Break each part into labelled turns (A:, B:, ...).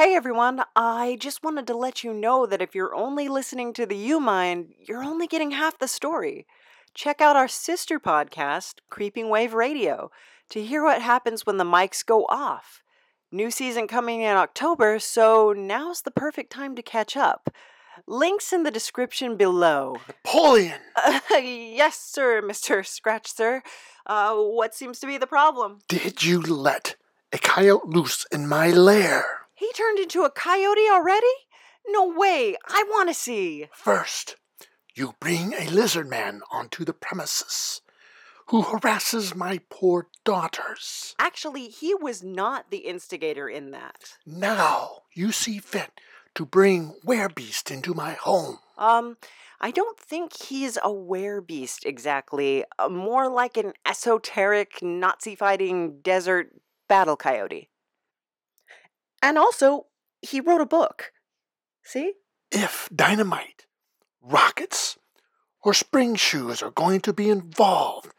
A: Hey everyone, I just wanted to let you know that if you're only listening to the U Mind, you're only getting half the story. Check out our sister podcast, Creeping Wave Radio, to hear what happens when the mics go off. New season coming in October, so now's the perfect time to catch up. Links in the description below.
B: Napoleon!
A: Uh, yes, sir, Mr. Scratch, sir. Uh, what seems to be the problem?
B: Did you let a coyote loose in my lair?
A: He turned into a coyote already? No way. I want to see.
B: First, you bring a lizard man onto the premises who harasses my poor daughters.
A: Actually, he was not the instigator in that.
B: Now you see fit to bring Werebeast into my home.
A: Um, I don't think he's a werebeast exactly. Uh, more like an esoteric Nazi fighting desert battle coyote. And also, he wrote a book. See?
B: If dynamite, rockets, or spring shoes are going to be involved,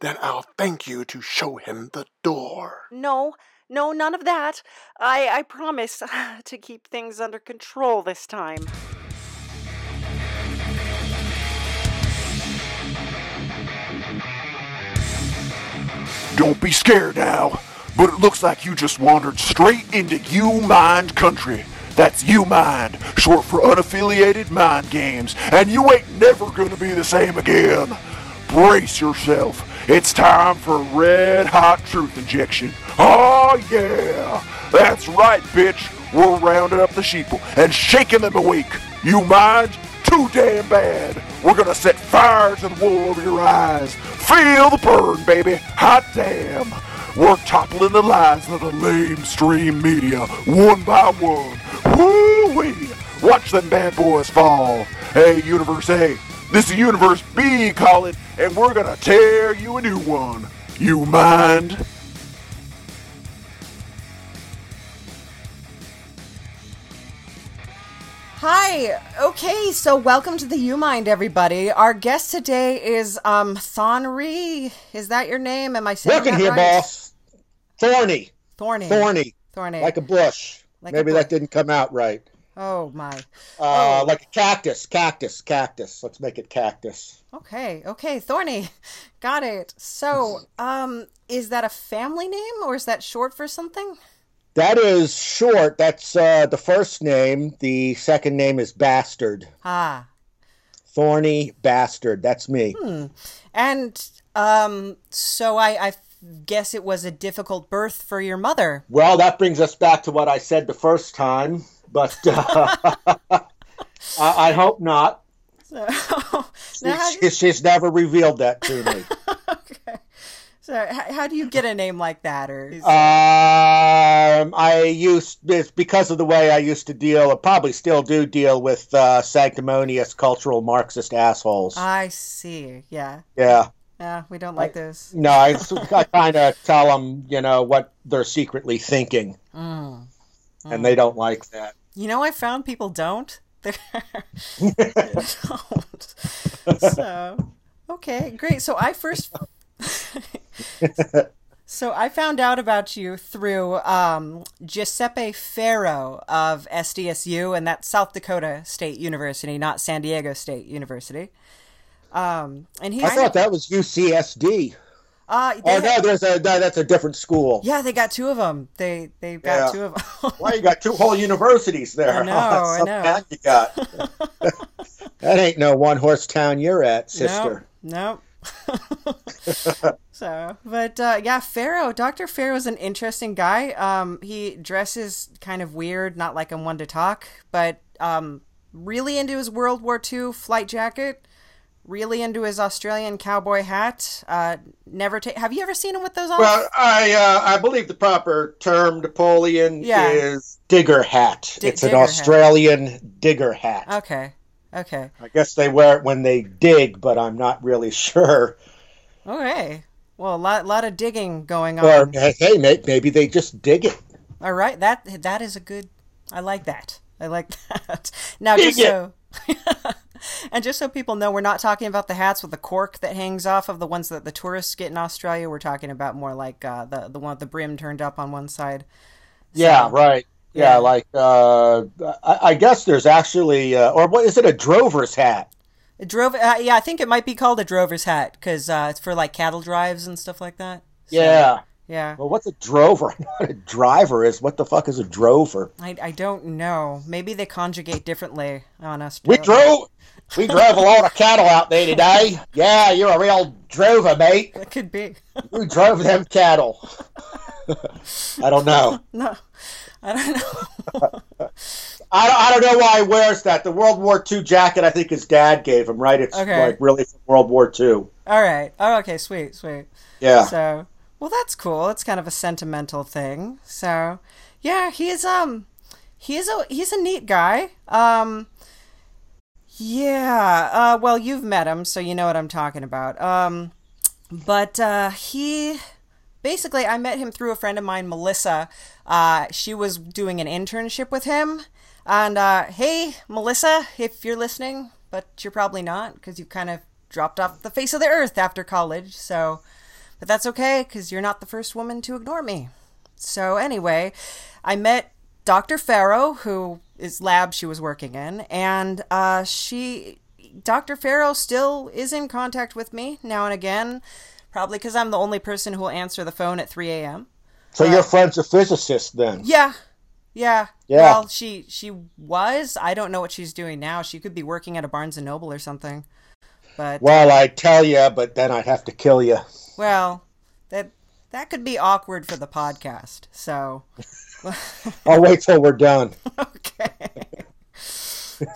B: then I'll thank you to show him the door.
A: No, no, none of that. I, I promise to keep things under control this time.
C: Don't be scared now, but it looks like you just wandered straight into You Mind country. That's You Mind, short for unaffiliated mind games, and you ain't never gonna be the same again. Brace yourself. It's time for red hot truth injection. Oh yeah! That's right, bitch. We're rounding up the sheeple and shaking them awake. You mind? Too damn bad. We're gonna set fire to the wool over your eyes. Feel the burn, baby. Hot damn. We're toppling the lies of the lamestream media one by one. Woo-wee! Watch them bad boys fall. Hey, Universe A, this is Universe B calling, and we're gonna tear you a new one. You mind?
A: Hi. Okay, so welcome to the You Mind, everybody. Our guest today is um Thonry. Is that your name? Am I saying
D: Looking
A: that
D: here,
A: right?
D: boss. Thorny.
A: Thorny.
D: Thorny.
A: Thorny.
D: Like a bush.
A: Like a
D: Maybe
A: bush.
D: that didn't come out right.
A: oh my.
D: Uh,
A: Oh.
D: Like a cactus. Cactus. Cactus. Let's make it cactus.
A: Okay. Okay. Thorny. Got it. So, um, is that a family name or is that short for something?
D: That is short. That's uh, the first name. The second name is Bastard.
A: Ah.
D: Thorny Bastard. That's me.
A: Hmm. And um, so I, I guess it was a difficult birth for your mother.
D: Well, that brings us back to what I said the first time, but uh, I, I hope not.
A: So, now how do
D: She- she's never revealed that to me.
A: okay. So how, how do you get a name like that? Or is-
D: Um, I used it's because of the way I used to deal, or probably still do deal with uh, sanctimonious cultural Marxist assholes.
A: I see. Yeah.
D: yeah,
A: Yeah. We don't like those.
D: no, I, I kind of tell them, you know, what they're secretly thinking,
A: Mm.
D: and they don't like that.
A: You know, I found people don't. They don't. So, okay, great. So I first, so I found out about you through um, Giuseppe Farrell of SDSU, and that's South Dakota State University, not San Diego State University. Um, and he's
D: I thought that was UCSD.
A: uh,
D: Oh
A: had-
D: no, there's a no, that's a different school.
A: yeah, they got two of them. They they got
D: Yeah.
A: two of them.
D: Why you got two whole universities there?
A: I know, I know.
D: You got that ain't no one horse town you're at, sister.
A: No. so, but uh, yeah, Farrell, Dr. Farrell's an interesting guy. Um, he dresses kind of weird, not like I'm one to talk, but um, really into his World War II flight jacket, really into his Australian cowboy hat. Uh, never take. Have you ever seen him with those on?
D: Well, I uh, I believe the proper term Napoleon
A: Yeah.
D: is digger hat.
A: Di-
D: it's an
A: digger hat.
D: Australian digger hat.
A: okay. Okay.
D: I guess they wear it when they dig, but I'm not really sure.
A: Okay. Well, a lot, lot of digging going on.
D: Or hey, may- maybe they just dig it.
A: All right, that that is a good. I like that. I like that. Now,
D: Dig
A: just so, and just so people know, we're not talking about the hats with the cork that hangs off of the ones that the tourists get in Australia. We're talking about more like uh, the the one with the brim turned up on one side.
D: Yeah, right. Yeah, like uh, I, I guess there's actually, uh, or what is it? A drover's hat.
A: A drove. Uh, yeah, I think it might be called a drover's hat because uh, it's for like cattle drives and stuff like that. So,
D: Yeah.
A: Yeah.
D: Well, what's a drover? I what a driver is. What the fuck is a drover?
A: I, I don't know. Maybe they conjugate differently on us.
D: We drove. We drove a lot of cattle out there today. Yeah, you're a real drover, mate.
A: That could be.
D: We drove them cattle. I don't know.
A: No, I don't know.
D: I don't, I don't know why he wears that. The World War II jacket, I think his dad gave him, right? It's
A: Okay.
D: like really from World War II.
A: All right. Oh, okay. Sweet, sweet.
D: Yeah.
A: So, well, that's cool. It's kind of a sentimental thing. So, yeah, he's um, he's a he's a neat guy. Um, yeah. Uh, well, you've met him, so you know what I'm talking about. Um, but uh, he basically, I met him through a friend of mine, Melissa. Uh, she was doing an internship with him. And uh, hey, Melissa, if you're listening, but you're probably not because you kind of dropped off the face of the earth after college. So, but that's okay because you're not the first woman to ignore me. So, anyway, I met Dr. Farrell, who is lab she was working in, and uh, she, Dr. Farrell, still is in contact with me now and again, probably because I'm the only person who will answer the phone at 3 a.m.
D: So your friend's a physicist then?
A: Yeah, yeah.
D: Yeah.
A: Well, she she was. I don't know what she's doing now. She could be working at a Barnes and Noble or something. But
D: Well, I'd tell you, but then I'd have to kill you.
A: well, that that could be awkward for the podcast. So
D: I'll wait till we're done.
A: okay.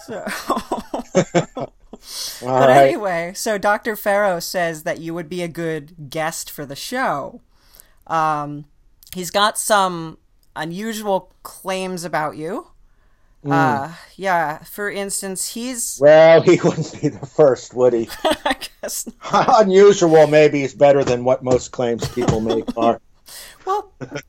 A: So, but
D: right.
A: anyway, so Dr. Farrell says that you would be a good guest for the show. Um, he's got some unusual claims about you.
D: Hmm.
A: Uh, yeah. For instance, he's
D: Well, he wouldn't be the first, would he?
A: I guess not.
D: Unusual maybe is better than what most claims people make are.
A: Well,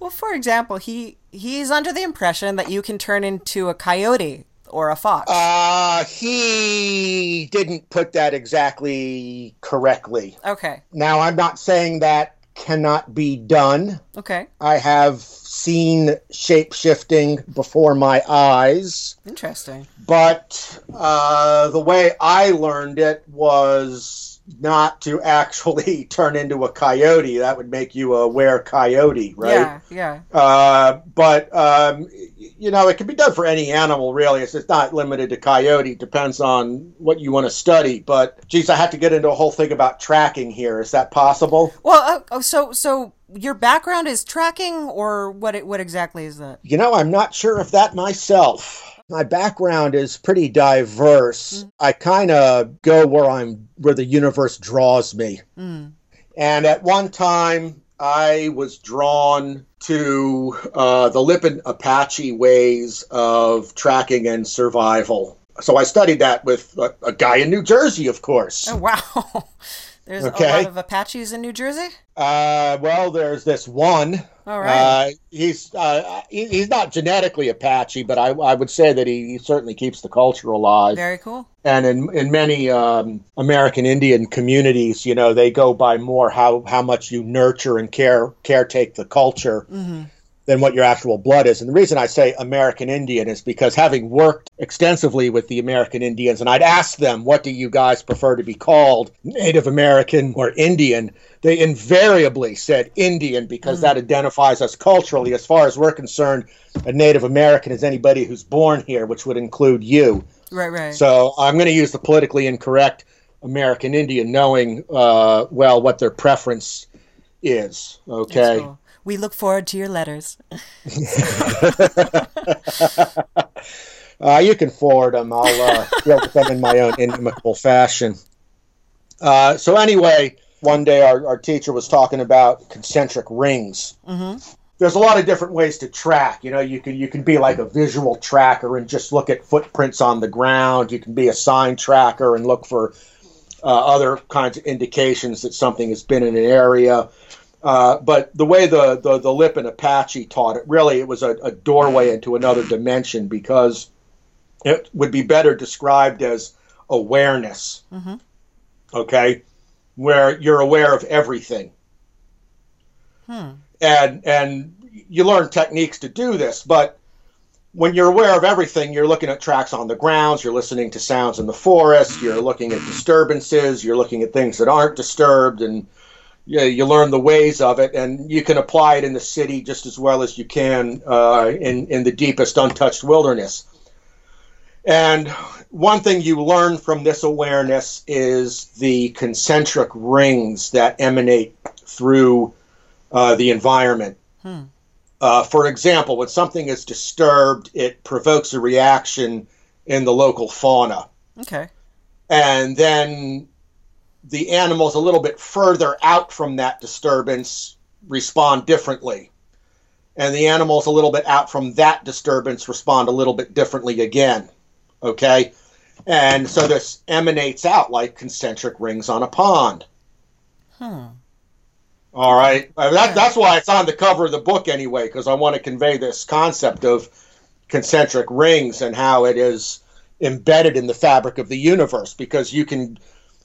A: well, for example, he he's under the impression that you can turn into a coyote or a fox.
D: Uh, he didn't put that exactly correctly.
A: okay,
D: Now, I'm not saying that cannot be done.
A: okay,
D: I have seen shape shifting before my eyes,
A: interesting.
D: but uh, the way I learned it was not to actually turn into a coyote. That would make you a were coyote, right?
A: Yeah, yeah,
D: Uh, but um, you know, it can be done for any animal, really. It's, it's not limited to coyote. Depends on what you want to study. But geez, I have to get into a whole thing about tracking here. Is that possible?
A: Well, uh, so so your background is tracking, or what? it- What exactly is that?
D: You know, I'm not sure of that myself. My background is pretty diverse. I kind of go where I'm, where the universe draws me.
A: Mm.
D: And at one time, I was drawn to uh, the Lipan Apache ways of tracking and survival. So I studied that with a, a guy in New Jersey, of course.
A: Oh wow, there's a lot of Apaches in New Jersey.
D: Uh, well, there's this one.
A: All right.
D: Uh, he's uh, he, he's not genetically Apache, but I, I would say that he, he certainly keeps the culture alive.
A: Very cool.
D: and in in many um, American Indian communities, you know, they go by more how how much you nurture and care caretake the culture
A: hmm
D: than what your actual blood is. And the reason I say American Indian is because having worked extensively with the American Indians, and I'd ask them, "What do you guys prefer to be called, Native American or Indian?" They invariably said Indian because that identifies us culturally. As far as we're concerned, a Native American is anybody who's born here, which would include you.
A: Right, right.
D: So I'm going to use the politically incorrect American Indian, knowing uh, well what their preference is. Okay.
A: cool. We look forward to your letters.
D: Uh, you can forward them. I'll uh, deal with them in my own inimitable fashion. Uh, so anyway, one day our, our teacher was talking about concentric rings.
A: hmm
D: There's a lot of different ways to track. You know, you can you can be like a visual tracker and just look at footprints on the ground. You can be a sign tracker and look for uh, other kinds of indications that something has been in an area. Uh, but the way the, the, the Lipan Apache taught it, really, it was a, a doorway into another dimension because it would be better described as awareness.
A: Mhm.
D: Okay? Where you're aware of everything.
A: Hmm.
D: And, and you learn techniques to do this, but when you're aware of everything, you're looking at tracks on the grounds, you're listening to sounds in the forest, you're looking at disturbances, you're looking at things that aren't disturbed, and you, you learn the ways of it, and you can apply it in the city just as well as you can uh, in in the deepest untouched wilderness. And one thing you learn from this awareness is the concentric rings that emanate through uh, the environment.
A: Hmm.
D: Uh, for example, when something is disturbed, it provokes a reaction in the local fauna.
A: Okay.
D: And then the animals a little bit further out from that disturbance respond differently. And the animals a little bit out from that disturbance respond a little bit differently again. Okay? And so this emanates out like concentric rings on a pond.
A: Hmm.
D: All right. That, that's why it's on the cover of the book anyway, because I want to convey this concept of concentric rings and how it is embedded in the fabric of the universe. Because you can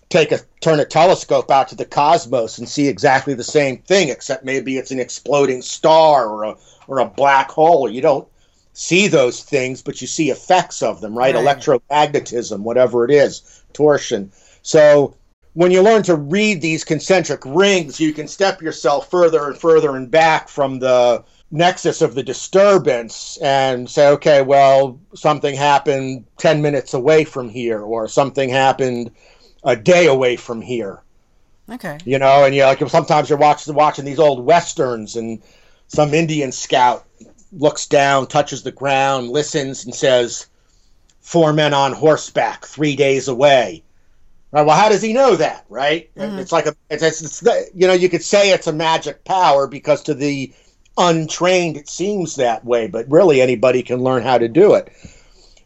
D: take a turn a telescope out to the cosmos and see exactly the same thing, except maybe it's an exploding star or a or a black hole. You don't see those things, but you see effects of them, right?
A: Right.
D: Electromagnetism, whatever it is, torsion. So when you learn to read these concentric rings, you can step yourself further and further and back from the nexus of the disturbance and say, okay, well, something happened 10 minutes away from here, or something happened a day away from here
A: Okay.
D: you know, and you know, like sometimes you're watching watching these old westerns, and some Indian scout looks down, touches the ground, listens, and says, four men on horseback, three days away." Right, well, how does he know that? Right?
A: Mhm.
D: It's like a, it's, it's, it's the- you know, you could say it's a magic power because to the untrained it seems that way, but really anybody can learn how to do it.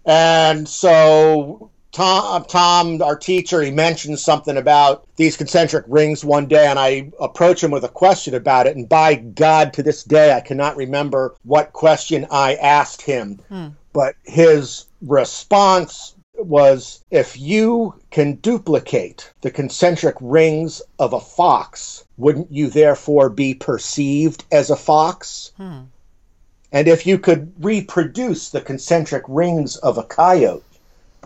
D: And so Tom, Tom, our teacher, he mentioned something about these concentric rings one day, and I approach him with a question about it. And by God, to this day, I cannot remember what question I asked him.
A: Hmm.
D: But his response was if you can duplicate the concentric rings of a fox, wouldn't you therefore be perceived as a fox?
A: Hmm.
D: And if you could reproduce the concentric rings of a coyote,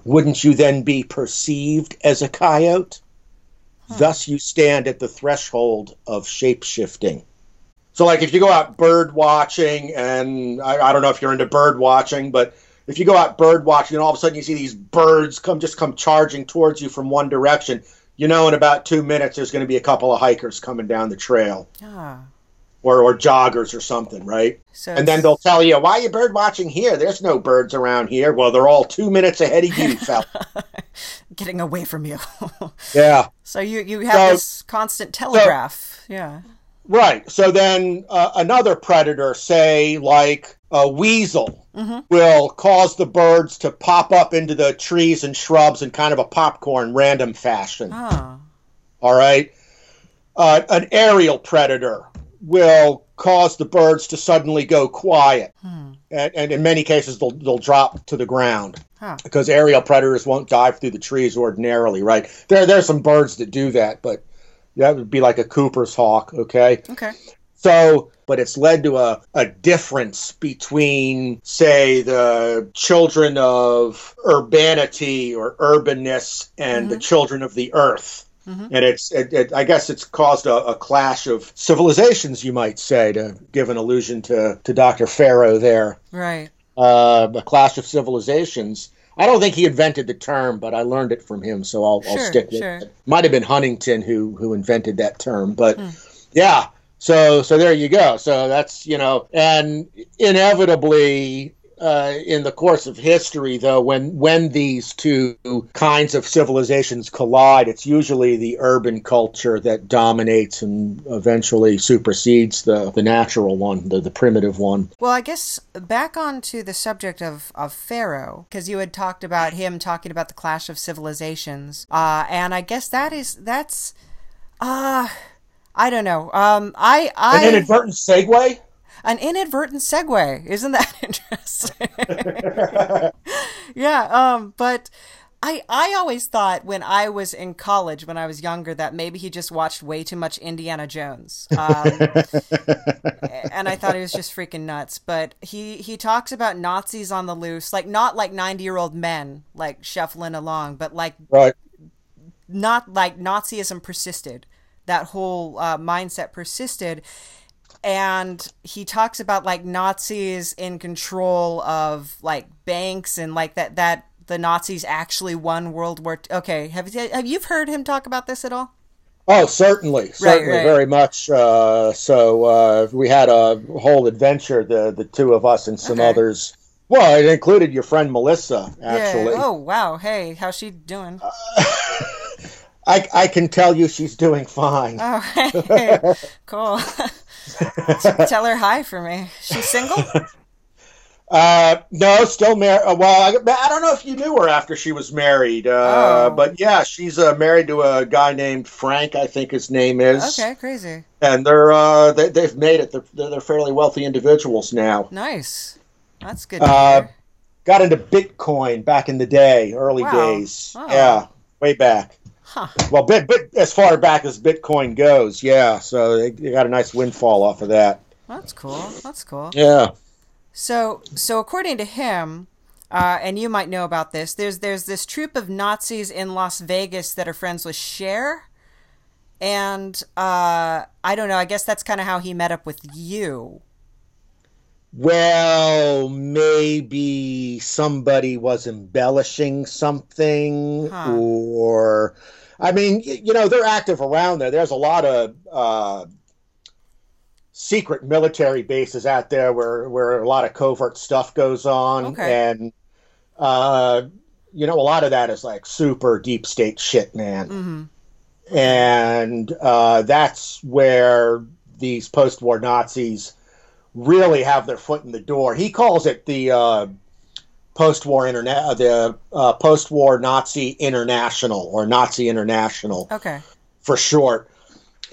D: wouldn't you then be perceived as a coyote? Thus, you stand at the threshold of shape shifting. So, like, if you go out bird watching, and I, I don't know if you're into bird watching, but if you go out bird watching and all of a sudden you see these birds come just come charging towards you from one direction, you know, in about two minutes there's going to be a couple of hikers coming down the trail
A: Ah.
D: Or, or joggers or something, right?
A: So
D: And then they'll tell you, why are you bird watching here? There's no birds around here. Well, they're all two minutes ahead of you, fella.
A: getting away from you.
D: yeah.
A: so you you have
D: So-
A: this constant telegraph. yeah.
D: Right. So then uh, another predator, say like a weasel,
A: Mhm.
D: will cause the birds to pop up into the trees and shrubs in kind of a popcorn random fashion.
A: Ah.
D: All right. Uh, an aerial predator will cause the birds to suddenly go quiet.
A: Hmm.
D: And, and in many cases, they'll, they'll drop to the ground.
A: Huh.
D: because aerial predators won't dive through the trees ordinarily, right? There, there's some birds that do that, but that would be like a Cooper's hawk, okay?
A: Okay.
D: So, but it's led to a, a difference between, say, the children of urbanity or urbanness and the children of the earth.
A: Mhm.
D: And it's, it, it, I guess it's caused a, a clash of civilizations, you might say, to give an allusion to, to Dr. Farrell there
A: Right.
D: uh, a clash of civilizations. I don't think he invented the term, but I learned it from him, so I'll, I'll stick with
A: sure.
D: it. Might have been Huntington who who invented that term, but
A: Hmm.
D: yeah. So so there you go. So that's you know, and inevitably. Uh, in the course of history, though, when when these two kinds of civilizations collide, it's usually the urban culture that dominates and eventually supersedes the, the natural one, the, the primitive one.
A: Well, I guess back onto the subject of, of Farrell, because you had talked about him talking about the clash of civilizations, uh, and I guess that is that's, uh, I don't know. Um, I I
D: An inadvertent segue.
A: An inadvertent segue, isn't that interesting? yeah. Um, but I, I always thought when I was in college, when I was younger, that maybe he just watched way too much Indiana Jones, um, and I thought he was just freaking nuts. But he he talks about Nazis on the loose, like not like ninety year old men like shuffling along, but like
D: right,
A: not like Nazism persisted. That whole uh, mindset persisted, and he talks about like Nazis in control of like banks and like that that the Nazis actually won World War. II. Okay, have you have you heard him talk about this at all?
D: Oh, certainly, certainly, right. very much. Uh, so uh, we had a whole adventure, the the two of us and some okay. others. Well, it included your friend Melissa, actually.
A: Yeah. Oh, wow. Hey, how's she doing? Uh,
D: I, I can tell you she's doing fine.
A: Oh, hey. cool. Tell her hi for me. She's single?
D: Uh, no, still married. Uh, well, I, I, don't know if you knew her after she was married, uh, oh. but yeah, she's uh, married to a guy named Frank. I think his name is.
A: Okay, crazy.
D: And they're uh, they, they've made it. They're, they're fairly wealthy individuals now.
A: Nice. That's good.
D: Uh, got into Bitcoin back in the day, early wow. days. Oh. Yeah, way back. Huh. Well, bit, bit as far back as Bitcoin goes, yeah. So they, they got a nice windfall off of that.
A: That's cool. That's cool.
D: Yeah.
A: So, so according to him, uh, and you might know about this, there's there's this troop of Nazis in Las Vegas that are friends with Cher, and uh, I don't know. I guess that's kind of how he met up with you.
D: Well, maybe somebody was embellishing something, huh. or I mean, you know, they're active around there. There's a lot of uh, secret military bases out there where where a lot of covert stuff goes on,
A: okay.
D: and uh, you know a lot of that is like super deep state shit, man.
A: Mm-hmm.
D: And uh, that's where these post-war Nazis really have their foot in the door. He calls it the uh, post-war internet, the uh, post-war Nazi International or Nazi International,
A: okay,
D: for short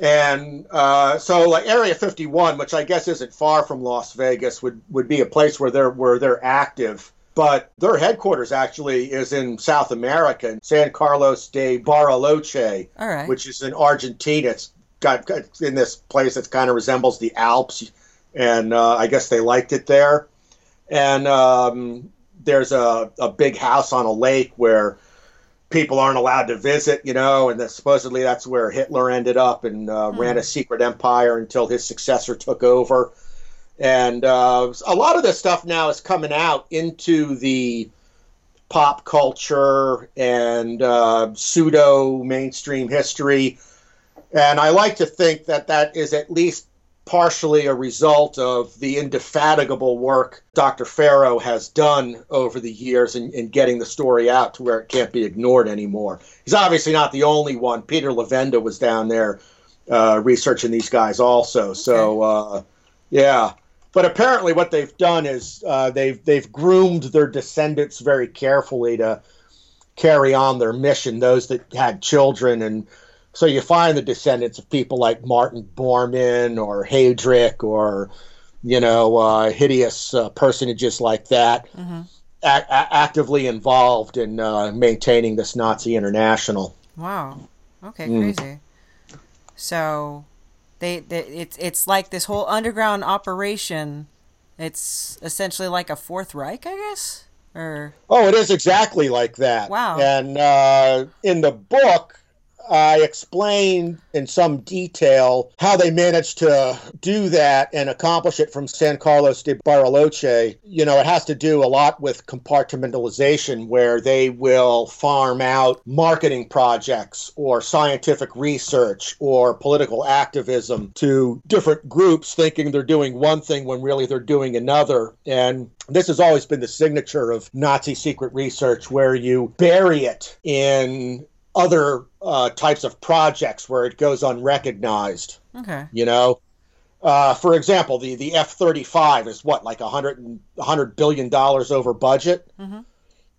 D: and uh, so, like Area 51, which I guess isn't far from Las Vegas, would, would be a place where they're where they're active. But their headquarters actually is in South America, in San Carlos de Bariloche, which is in Argentina. It's got, got in this place that kind of resembles the Alps, and uh, I guess they liked it there. And um, there's a, a big house on a lake where people aren't allowed to visit, you know, and that supposedly that's where Hitler ended up and uh, mm. ran a secret empire until his successor took over. And uh, a lot of this stuff now is coming out into the pop culture and uh, pseudo mainstream history. And I like to think that that is at least partially a result of the indefatigable work Dr. Farrell has done over the years in, in, getting the story out to where it can't be ignored anymore. He's obviously not the only one. Peter Levenda was down there uh, researching these guys also. So, uh, yeah. But apparently, what they've done is uh, they've they've groomed their descendants very carefully to carry on their mission. Those that had children and so you find the descendants of people like Martin Bormann or Heydrich or, you know, uh, hideous uh, personages like that, mm-hmm. a- a- actively involved in uh, maintaining this Nazi international.
A: Wow. Okay, mm. crazy. So, they, they it's it's like this whole underground operation. It's essentially like a Fourth Reich, I guess. Or
D: oh, it is exactly like that.
A: Wow.
D: And uh, in the book, I explain in some detail how they managed to do that and accomplish it from San Carlos de Bariloche. You know, it has to do a lot with compartmentalization, where they will farm out marketing projects or scientific research or political activism to different groups, thinking they're doing one thing when really they're doing another. And this has always been the signature of Nazi secret research, where you bury it in other uh, types of projects where it goes unrecognized.
A: Okay.
D: You know, uh, for example, the the F thirty five is what like a hundred hundred billion dollars over budget.
A: Mm-hmm.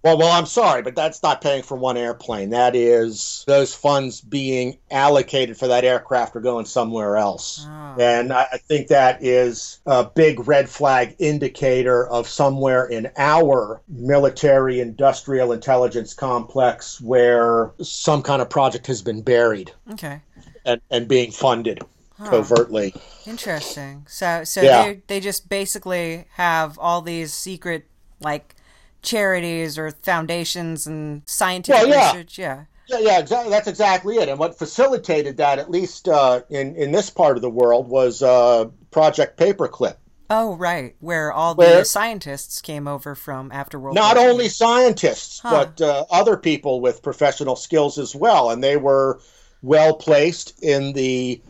D: Well, well, I'm sorry, but that's not paying for one airplane. That is those funds being allocated for that aircraft are going somewhere else.
A: Oh.
D: And I think that is a big red flag indicator of somewhere in our military industrial intelligence complex where some kind of project has been buried
A: Okay.
D: and, and being funded
A: Huh.
D: covertly.
A: Interesting. So so
D: Yeah.
A: they they just basically have all these secret like charities or foundations and scientific
D: Well, yeah.
A: research. Yeah.
D: Yeah, yeah, exactly. That's exactly it. And what facilitated that, at least uh, in in this part of the world, was uh, Project Paperclip.
A: Oh right, where all
D: Where-
A: the scientists came over from after World
D: Not
A: War
D: only scientists,
A: Huh.
D: but uh, other people with professional skills as well, and they were well placed in the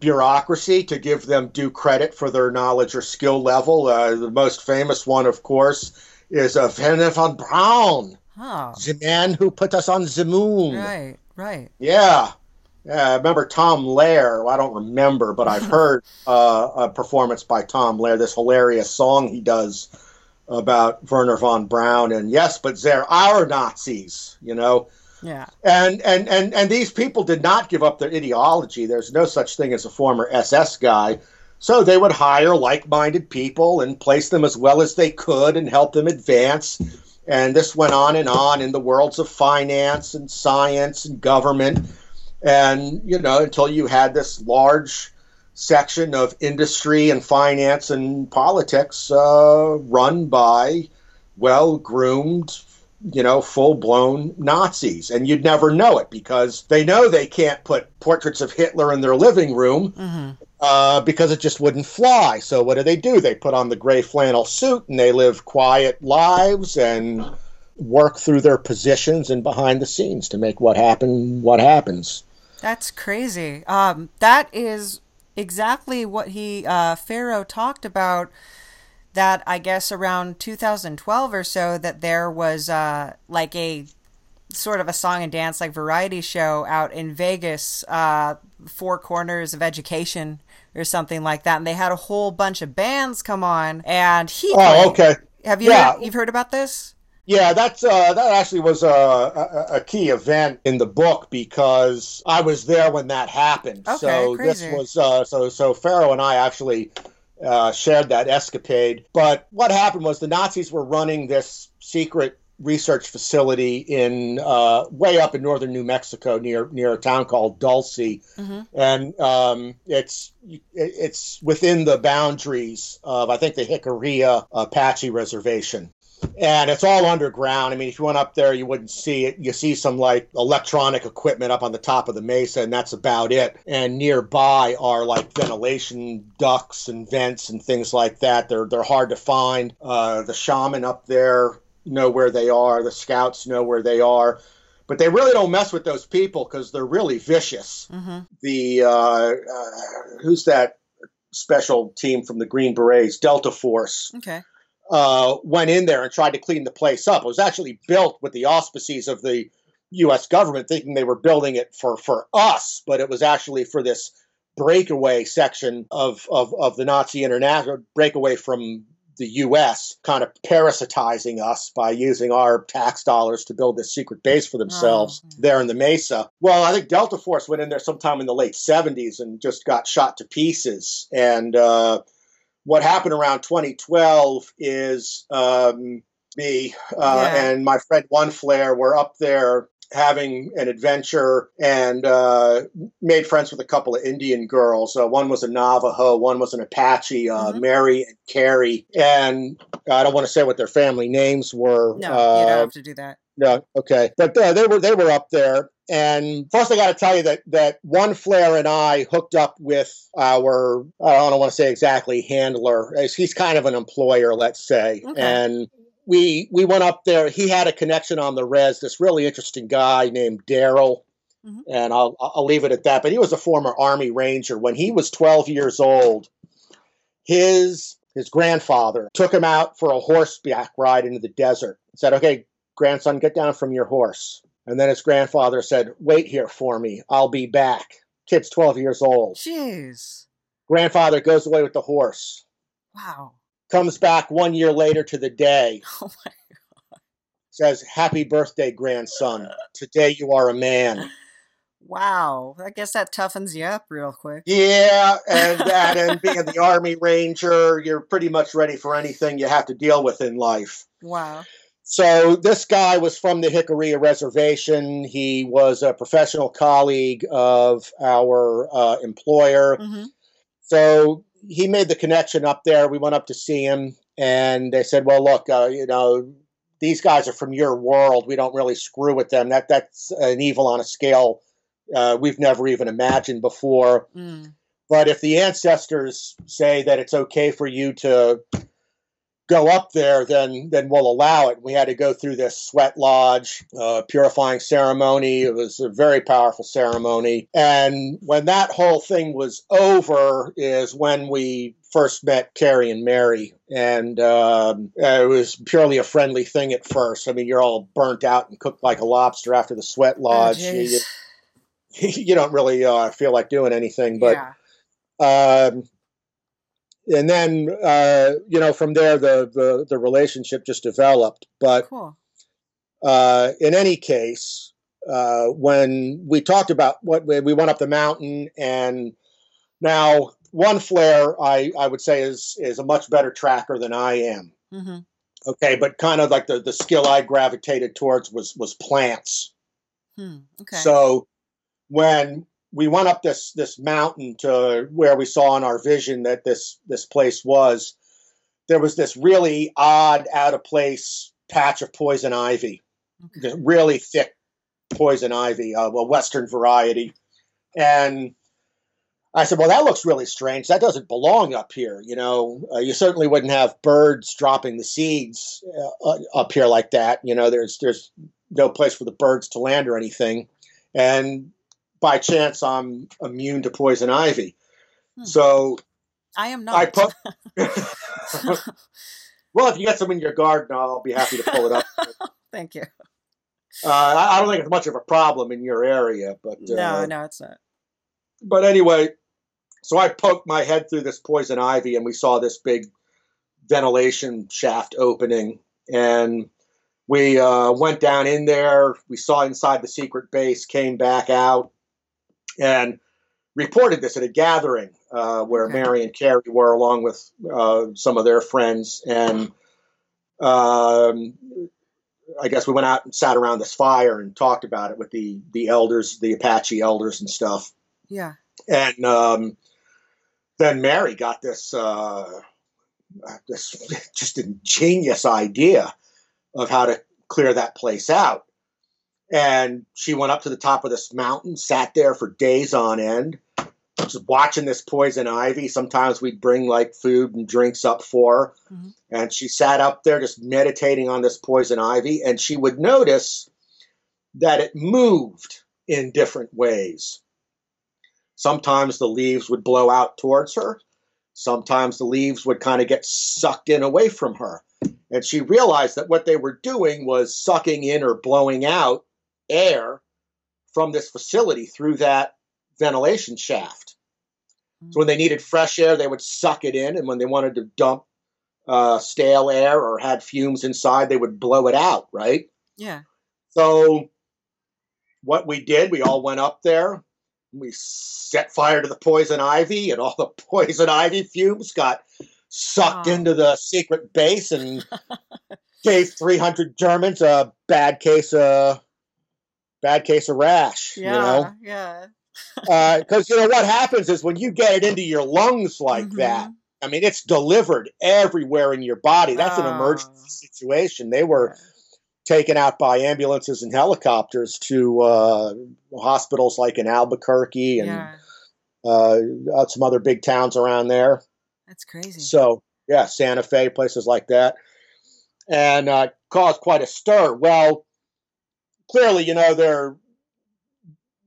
D: bureaucracy to give them due credit for their knowledge or skill level. Uh, the most famous one, of course, is uh, Wernher von Braun,
A: Oh,
D: the man who put us on the moon.
A: right, right.
D: Yeah. Yeah, I remember Tom Lehrer. Well, I don't remember, but I've heard uh, a performance by Tom Lehrer, this hilarious song he does about Wernher von Braun. And yes, but they're our Nazis, you know.
A: Yeah.
D: And, and, and, and these people did not give up their ideology. There's no such thing as a former SS guy. So they would hire like minded people and place them as well as they could and help them advance. And this went on and on in the worlds of finance and science and government. And, you know, until you had this large section of industry and finance and politics uh, run by well groomed, you know, full blown Nazis. And you'd never know it because they know they can't put portraits of Hitler in their living room
A: hmm
D: uh, because it just wouldn't fly. So what do they do? They put on the gray flannel suit and they live quiet lives and work through their positions and behind the scenes to make what happen what happens.
A: That's crazy. Um, that is exactly what he uh, Farrell talked about. That I guess around 2012 or so, that there was uh, like a sort of a song and dance like variety show out in Vegas, uh, Four Corners of Education or something like that, and they had a whole bunch of bands come on, and he.
D: Oh, okay.
A: Have you
D: Yeah.
A: heard, you've heard about this?
D: Yeah, that's uh, that actually was a, a, a key event in the book because I was there when that happened.
A: Okay,
D: so
A: crazy.
D: this was uh, so so Farrell and I actually uh, shared that escapade. But what happened was the Nazis were running this secret research facility in uh, way up in northern New Mexico near near a town called Dulce,
A: Mhm.
D: and um, it's it's within the boundaries of I think the Jicarilla Apache Reservation and it's all underground. I mean, if you went up there, you wouldn't see it. You see some like electronic equipment up on the top of the mesa, and that's about it. And nearby are like ventilation ducts and vents and things like that. They're they're hard to find. Uh, the shaman up there know where they are. The scouts know where they are. But they really don't mess with those people because they're really vicious.
A: Mm-hmm.
D: The uh, uh, who's that special team from the Green Berets? Delta Force
A: Okay.
D: uh, went in there and tried to clean the place up. It was actually built with the auspices of the U.S. government, thinking they were building it for for us, but it was actually for this breakaway section of of, of the Nazi international breakaway from the U.S. kind of parasitizing us by using our tax dollars to build this secret base for themselves
A: Oh.
D: there in the Mesa. Well, I think Delta Force went in there sometime in the late 70s and just got shot to pieces. And uh, what happened around 2012 is um, me uh,
A: Yeah.
D: and my friend One Flare were up there having an adventure and uh, made friends with a couple of Indian girls. Uh, one was a Navajo, one was an Apache, uh,
A: Mhm.
D: Mary and Carrie. And I don't want to say what their family names were.
A: No,
D: uh,
A: you don't have to do that.
D: no, okay, but uh, they were they were up there, and first I got to tell you that that one Flair and I hooked up with our I don't want to say exactly handler. He's kind of an employer, let's say,
A: Okay.
D: and we we went up there. He had a connection on the res. This really interesting guy named Daryl.
A: Mhm.
D: And I'll I'll leave it at that. But he was a former Army Ranger. When he was 12 years old, his his grandfather took him out for a horseback ride into the desert. Said, "Okay, grandson, get down from your horse. And then his grandfather said, Wait here for me. I'll be back. Kid's 12 years old.
A: Jeez.
D: Grandfather goes away with the horse.
A: Wow.
D: Comes back one year later to the day.
A: Oh my.
D: says, "Happy birthday, grandson! Today you are a man."
A: Wow, I guess that toughens you up real quick.
D: Yeah, and that, and being the Army Ranger, you're pretty much ready for anything you have to deal with in life.
A: Wow.
D: So this guy was from the Jicarilla Reservation. He was a professional colleague of our uh, employer.
A: hmm
D: So he made the connection up there. We went up to see him, and they said, "Well, look, uh, you know, these guys are from your world. We don't really screw with them. That that's an evil on a scale uh, we've never even imagined before.
A: Mm.
D: But if the ancestors say that it's okay for you to go up there, then then we'll allow it. We had to go through this sweat lodge uh, purifying ceremony. It was a very powerful ceremony, and when that whole thing was over, is when we first met Carrie and Mary, and um, it was purely a friendly thing at first. I mean, you're all burnt out and cooked like a lobster after the sweat
A: Oh,
D: lodge. you, you, you don't really uh, feel like doing anything, but
A: yeah.
D: um, and then uh, you know from there the, the the relationship just developed. But
A: Cool.
D: uh, in any case, uh, when we talked about what we went up the mountain, and now one flare, I I would say is is a much better tracker than I am.
A: hmm
D: Okay, but kind of like the the skill I gravitated towards was was plants.
A: Hmm. Okay.
D: So when we went up this this mountain to where we saw in our vision that this this place was, there was this really odd, out of place patch of poison ivy,
A: Okay.
D: really thick poison ivy, uh, a western variety, and I said, "Well, that looks really strange. That doesn't belong up here. You know, uh, you certainly wouldn't have birds dropping the seeds uh, uh, up here like that. You know, there's there's no place for the birds to land or anything. And by chance, I'm immune to poison ivy.
A: Hmm.
D: So
A: I am not.
D: I put. well, if you get some in your garden, I'll be happy to pull it up.
A: Thank you.
D: Uh, I I don't think it's much of a problem in your area, but uh,
A: No, no, it's not.
D: but anyway, so I poked my head through this poison ivy, and we saw this big ventilation shaft opening, and we uh, went down in there. We saw inside the secret base, came back out, and reported this at a gathering uh, where
A: Okay.
D: Mary and Carrie were, along with uh, some of their friends, and um, I guess we went out and sat around this fire and talked about it with the the elders, the Apache elders and stuff
A: Yeah.
D: and um, then Mary got this uh, this just ingenious idea of how to clear that place out. And she went up to the top of this mountain, sat there for days on end, just watching this poison ivy. Sometimes we'd bring like food and drinks up for her.
A: Mhm.
D: And she sat up there just meditating on this poison ivy, and she would notice that it moved in different ways. Sometimes the leaves would blow out towards her. Sometimes the leaves would kind of get sucked in away from her. And she realized that what they were doing was sucking in or blowing out air from this facility through that ventilation shaft. So when they needed fresh air, they would suck it in. And when they wanted to dump uh, stale air or had fumes inside, they would blow it out, right?
A: Yeah.
D: So what we did, we all went up there. We set fire to the poison ivy, and all the poison ivy fumes got sucked
A: Oh.
D: into the secret base and gave 300 Germans a bad case of bad case of rash.
A: Yeah.
D: You know,
A: Yeah.
D: because you know what happens is when you get it into your lungs like
A: Mhm.
D: that. I mean, it's delivered everywhere in your body. That's an
A: Oh.
D: emergency situation. They were taken out by ambulances and helicopters to uh, hospitals like in Albuquerque and
A: Yeah.
D: uh, uh, some other big towns around there.
A: That's crazy.
D: So, yeah, Santa Fe, places like that, and uh, caused quite a stir. Well, clearly, you know, there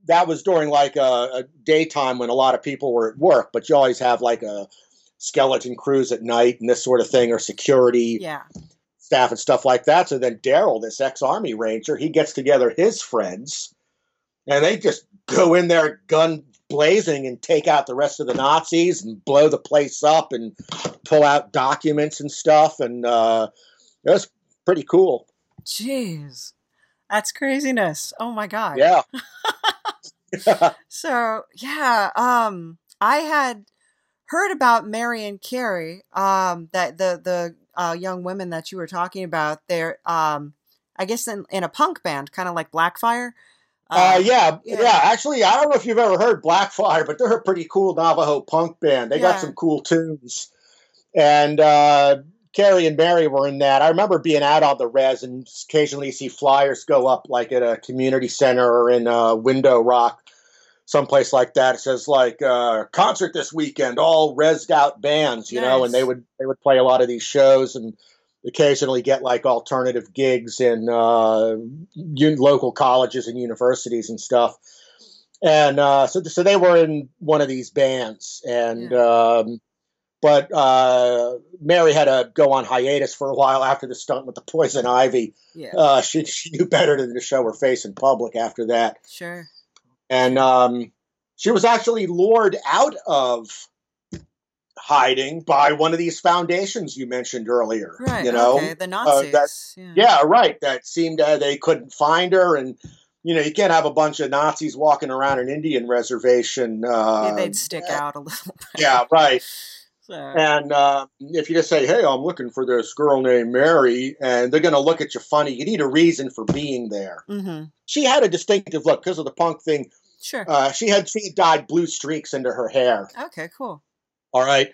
D: that was during like a, a daytime when a lot of people were at work, but you always have like a skeleton crews at night and this sort of thing, or security
A: yeah.
D: staff and stuff like that. So then Daryl, this ex-army ranger, he gets together his friends, and they just go in there, gun blazing, and take out the rest of the Nazis and blow the place up and pull out documents and stuff. And uh, it was pretty cool.
A: Jeez. That's craziness. Oh my god.
D: Yeah.
A: So yeah, um, I had heard about Mary and Carrie, um, that the the uh, young women that you were talking about. They're, um, I guess, in, in a punk band, kind of like Blackfire.
D: Uh, yeah,
A: yeah.
D: yeah, Actually, I don't know if you've ever heard Blackfire, but they're a pretty cool Navajo punk band. They
A: Yeah.
D: got some cool tunes. And uh, Carrie and Mary were in that. I remember being out on the res and occasionally see flyers go up like at a community center or in uh, Window Rock, someplace like that. It says like uh, concert this weekend, all resed out bands, you know, and they would they would play a lot of these shows and occasionally get like alternative gigs in uh, un- local colleges and universities and stuff. And uh, so, so they were in one of these bands, and um, but uh, Mary had to go on hiatus for a while after the stunt with the poison ivy.
A: Yeah,
D: Uh, she she knew better than to show her face in public after that,
A: sure.
D: and um, she was actually lured out of hiding by one of these foundations you mentioned earlier.
A: Right.
D: you know,
A: okay. The Nazis. yeah.
D: yeah, right. That seemed uh, they couldn't find her, and you know you can't have a bunch of Nazis walking around an Indian reservation. Uh,
A: Yeah, They'd stick out a little bit.
D: Yeah, right. And uh, if you just say, "Hey, I'm looking for this girl named Mary," and they're going to look at you funny, you need a reason for being there.
A: hmm
D: She had a distinctive look because of the punk thing.
A: Sure.
D: Uh, she had she dyed blue streaks into her hair.
A: okay. Cool.
D: All right.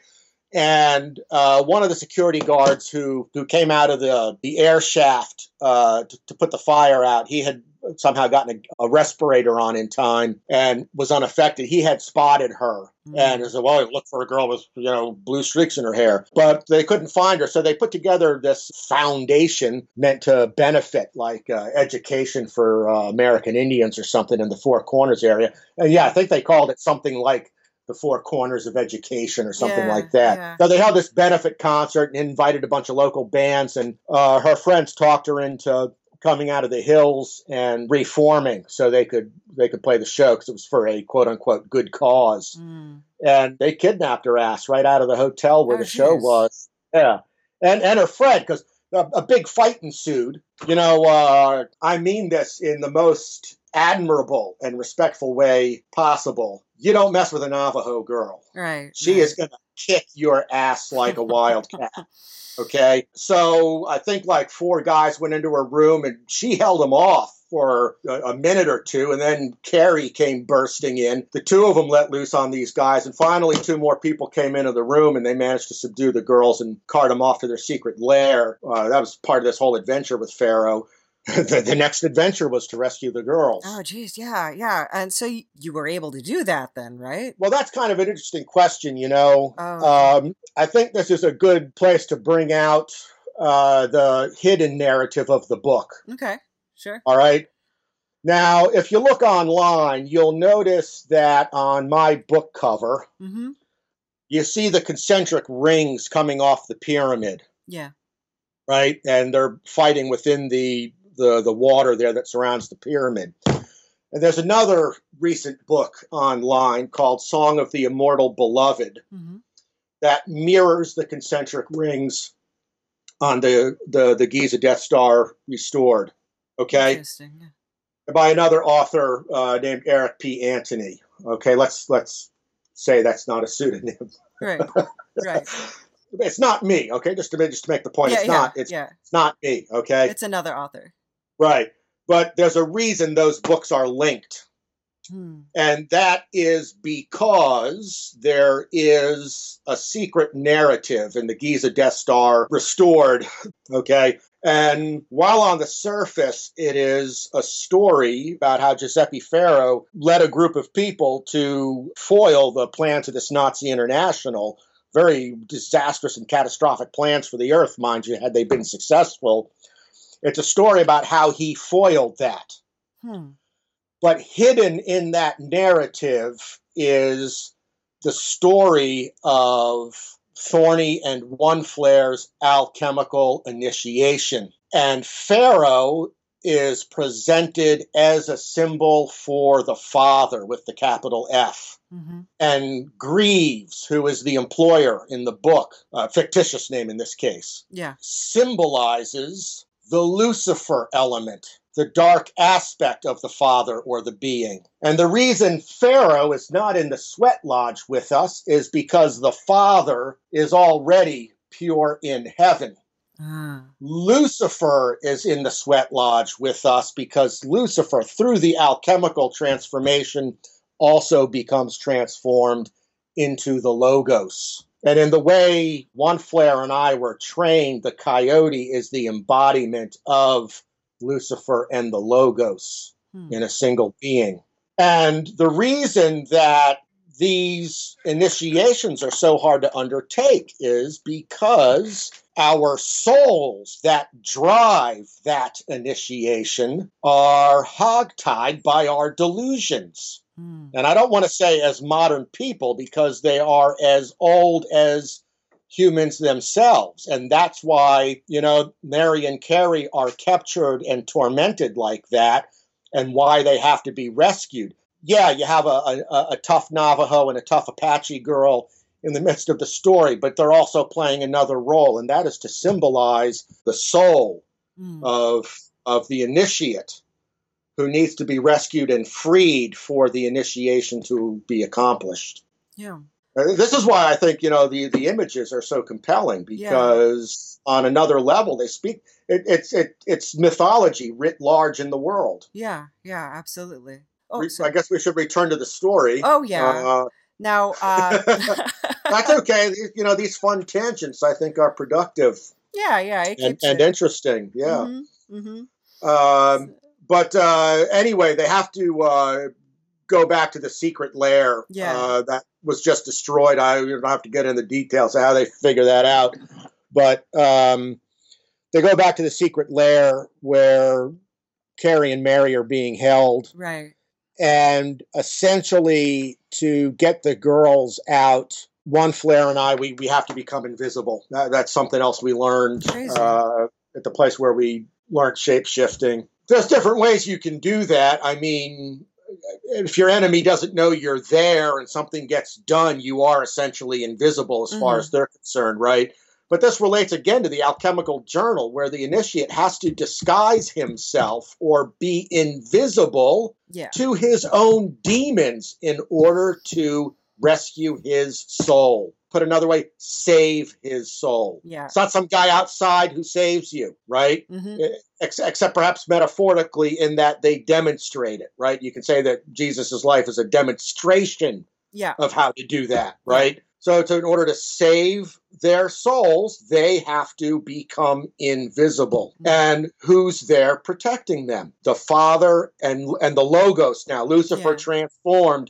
D: And uh, one of the security guards who who came out of the the air shaft uh, to, to put the fire out, he had somehow gotten a, a respirator on in time and was unaffected. He had spotted her
A: Mm.
D: and said, "Well, look for a girl with you know blue streaks in her hair," but they couldn't find her. So they put together this foundation meant to benefit like uh, education for uh, American Indians or something in the Four Corners area. And yeah, I think they called it something like the Four Corners of Education or something
A: Yeah,
D: like that.
A: yeah.
D: So they held this benefit concert and invited a bunch of local bands, and uh, her friends talked her into coming out of the hills and reforming so they could they could play the show because it was for a quote unquote good cause.
A: Mm.
D: And they kidnapped her ass right out of the hotel where
A: Oh,
D: the show was. Yeah, and and her friend because a, a big fight ensued. You know, uh, I mean this in the most admirable and respectful way possible. You don't mess with a Navajo girl.
A: Right.
D: She
A: right.
D: is going to kick your ass like a wildcat. Okay. So I think like four guys went into her room and she held them off for a, a minute or two. And then Carrie came bursting in. The two of them let loose on these guys. And finally, two more people came into the room and they managed to subdue the girls and cart them off to their secret lair. Uh, that was part of this whole adventure with Farrell. the, the next adventure was to rescue the girls.
A: Oh, geez. Yeah. Yeah. And so y- you were able to do that then, right?
D: Well, that's kind of an interesting question, you know.
A: Oh.
D: Um, I think this is a good place to bring out uh, the hidden narrative of the book.
A: Okay. Sure.
D: All right. Now, if you look online, you'll notice that on my book cover,
A: Mm-hmm.
D: you see the concentric rings coming off the pyramid,
A: Yeah.
D: right? And they're fighting within the, the, the water there that surrounds the pyramid. And there's another recent book online called Song of the Immortal Beloved.
A: Mm-hmm.
D: that mirrors the concentric rings on the the, the Giza Death Star restored. Okay,
A: Interesting.
D: By another author uh, named Eric P. Antoni. Okay, let's let's say that's not a pseudonym.
A: Right. Right.
D: It's not me. Okay, just to make, just to make the point,
A: yeah.
D: it's
A: yeah.
D: not. It's
A: yeah.
D: it's not me. Okay,
A: It's another author.
D: Right. But there's a reason those books are linked.
A: Hmm.
D: And that is because there is a secret narrative in the Giza Death Star restored. Okay. And while on the surface, it is a story about how Giuseppe Ferro led a group of people to foil the plans of this Nazi international. Very disastrous and catastrophic plans for the earth, mind you, had they been successful. It's a story about how he foiled that.
A: Hmm.
D: But hidden in that narrative is the story of Thorny and One Flare's alchemical initiation. And Farrell is presented as a symbol for the father with the capital F.
A: Mm-hmm.
D: And Greaves, who is the employer in the book, a fictitious name in this case,
A: Yeah.
D: symbolizes the Lucifer element, the dark aspect of the Father or the being. And the reason Farrell is not in the sweat lodge with us is because the Father is already pure in heaven.
A: Ah.
D: Lucifer is in the sweat lodge with us because Lucifer, through the alchemical transformation, also becomes transformed into the Logos. And in the way One Flare and I were trained, the coyote is the embodiment of Lucifer and the Logos
A: Hmm.
D: in a single being. And the reason that these initiations are so hard to undertake is because our souls that drive that initiation are hogtied by our delusions.
A: Hmm.
D: And I don't want to say as modern people because they are as old as humans themselves. And that's why, you know, Mary and Carrie are captured and tormented like that and why they have to be rescued. Yeah, you have a, a, a tough Navajo and a tough Apache girl in the midst of the story, but they're also playing another role, and that is to symbolize the soul
A: Hmm.
D: of of the initiate who needs to be rescued and freed for the initiation to be accomplished.
A: yeah.
D: Uh, This is why I think you know the the images are so compelling because on another level they speak. It, it's it, it's mythology writ large in the world.
A: Yeah. Yeah. Absolutely. Oh, so-
D: I guess we should return to the story.
A: oh yeah.
D: Uh,
A: now, uh,
D: that's okay. These- You know these fun tangents I think are productive
A: yeah, yeah.
D: And, and interesting. Yeah.
A: Mm-hmm.
D: Um, but uh, anyway, they have to uh, go back to the secret lair
A: Yeah.
D: uh, that was just destroyed. I don't have to get into the details of how they figure that out, but um, they go back to the secret lair where Carrie and Mary are being held,
A: Right.
D: and essentially to get the girls out. One Flair and I, we, we have to become invisible. That, that's something else we learned uh, at the place where we learned shape shifting. There's different ways you can do that. I mean, if your enemy doesn't know you're there and something gets done, you are essentially invisible as far
A: Mhm.
D: as they're concerned, right? But this relates again to the alchemical journal, where the initiate has to disguise himself or be invisible
A: Yeah.
D: to his own demons in order to rescue his soul. Put another way, save his soul.
A: Yeah.
D: It's not some guy outside who saves you, right?
A: Mm-hmm.
D: Except perhaps metaphorically in that they demonstrate it, right? You can say that Jesus' life is a demonstration
A: Yeah.
D: of how to do that, right? So, to, in order to save their souls, they have to become invisible. And who's there protecting them? The Father and and the Logos. Now, Lucifer
A: Yeah.
D: transformed,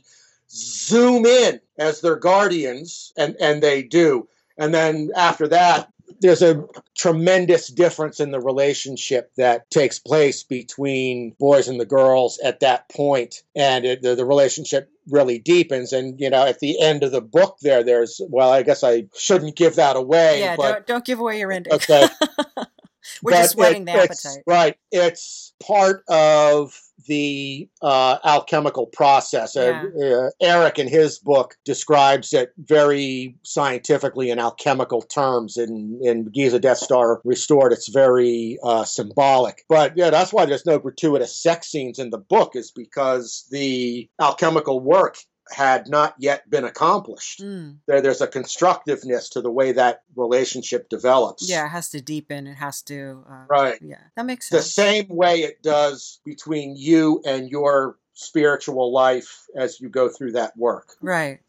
D: zoom in as their guardians, and and they do. And then after that, there's a tremendous difference in the relationship that takes place between boys and the girls at that point and it, the, the relationship really deepens and you know at the end of the book there there's well i guess i shouldn't give that away
A: Yeah.
D: but
A: Don't don't give away your ending.
D: okay
A: We're just
D: but
A: whetting
D: it-
A: the appetite.
D: right it's part of the uh, alchemical process. Uh, uh, eric in his book describes it very scientifically in alchemical terms. In, in giza death star restored it's very uh, symbolic. But yeah that's why there's no gratuitous sex scenes in the book is because the alchemical work had not yet been accomplished
A: Mm.
D: there, there's a constructiveness to the way that relationship develops
A: Yeah. It has to deepen. It has to. Uh,
D: right
A: Yeah. That makes sense.
D: the same way it does between you and your spiritual life as you go through that work.
A: Right.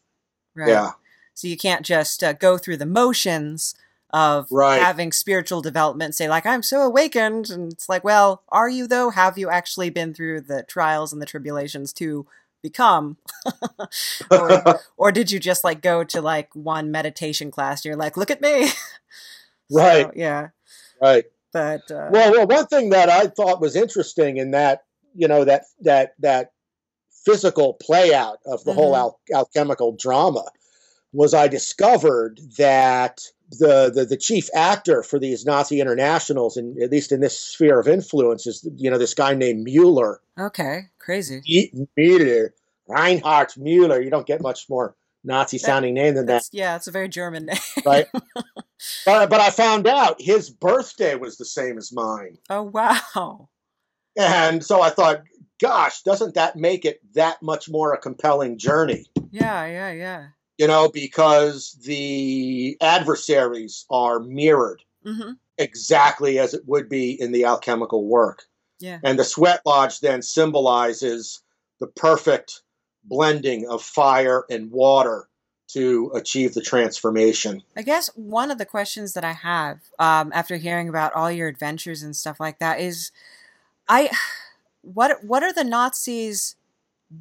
A: Right.
D: Yeah,
A: So you can't just uh, go through the motions of
D: Right.
A: having spiritual development say like I'm so awakened and it's like well are you though have you actually been through the trials and the tribulations to become or, or did you just like go to like one meditation class and you're like look at me So,
D: Right.
A: yeah
D: right.
A: but uh,
D: Well, well, one thing that I thought was interesting in that, you know, that that that physical play out of the whole
A: Mhm.
D: al- alchemical drama was I discovered that the, the the chief actor for these Nazi internationals, and at least in this sphere of influence, is you know this guy named Mueller.
A: okay crazy
D: Mueller, Reinhard Mueller. You don't get much more Nazi sounding name than that,
A: yeah, it's a very German name.
D: right? but, but I found out his birthday was the same as mine.
A: oh wow.
D: And so I thought, gosh, doesn't that make it that much more a compelling journey?
A: Yeah, yeah, yeah.
D: You know, because the adversaries are mirrored
A: Mm-hmm.
D: exactly as it would be in the alchemical work.
A: Yeah.
D: And the sweat lodge then symbolizes the perfect blending of fire and water to achieve the transformation.
A: I guess one of the questions that I have um, after hearing about all your adventures and stuff like that is, I, what what are the Nazis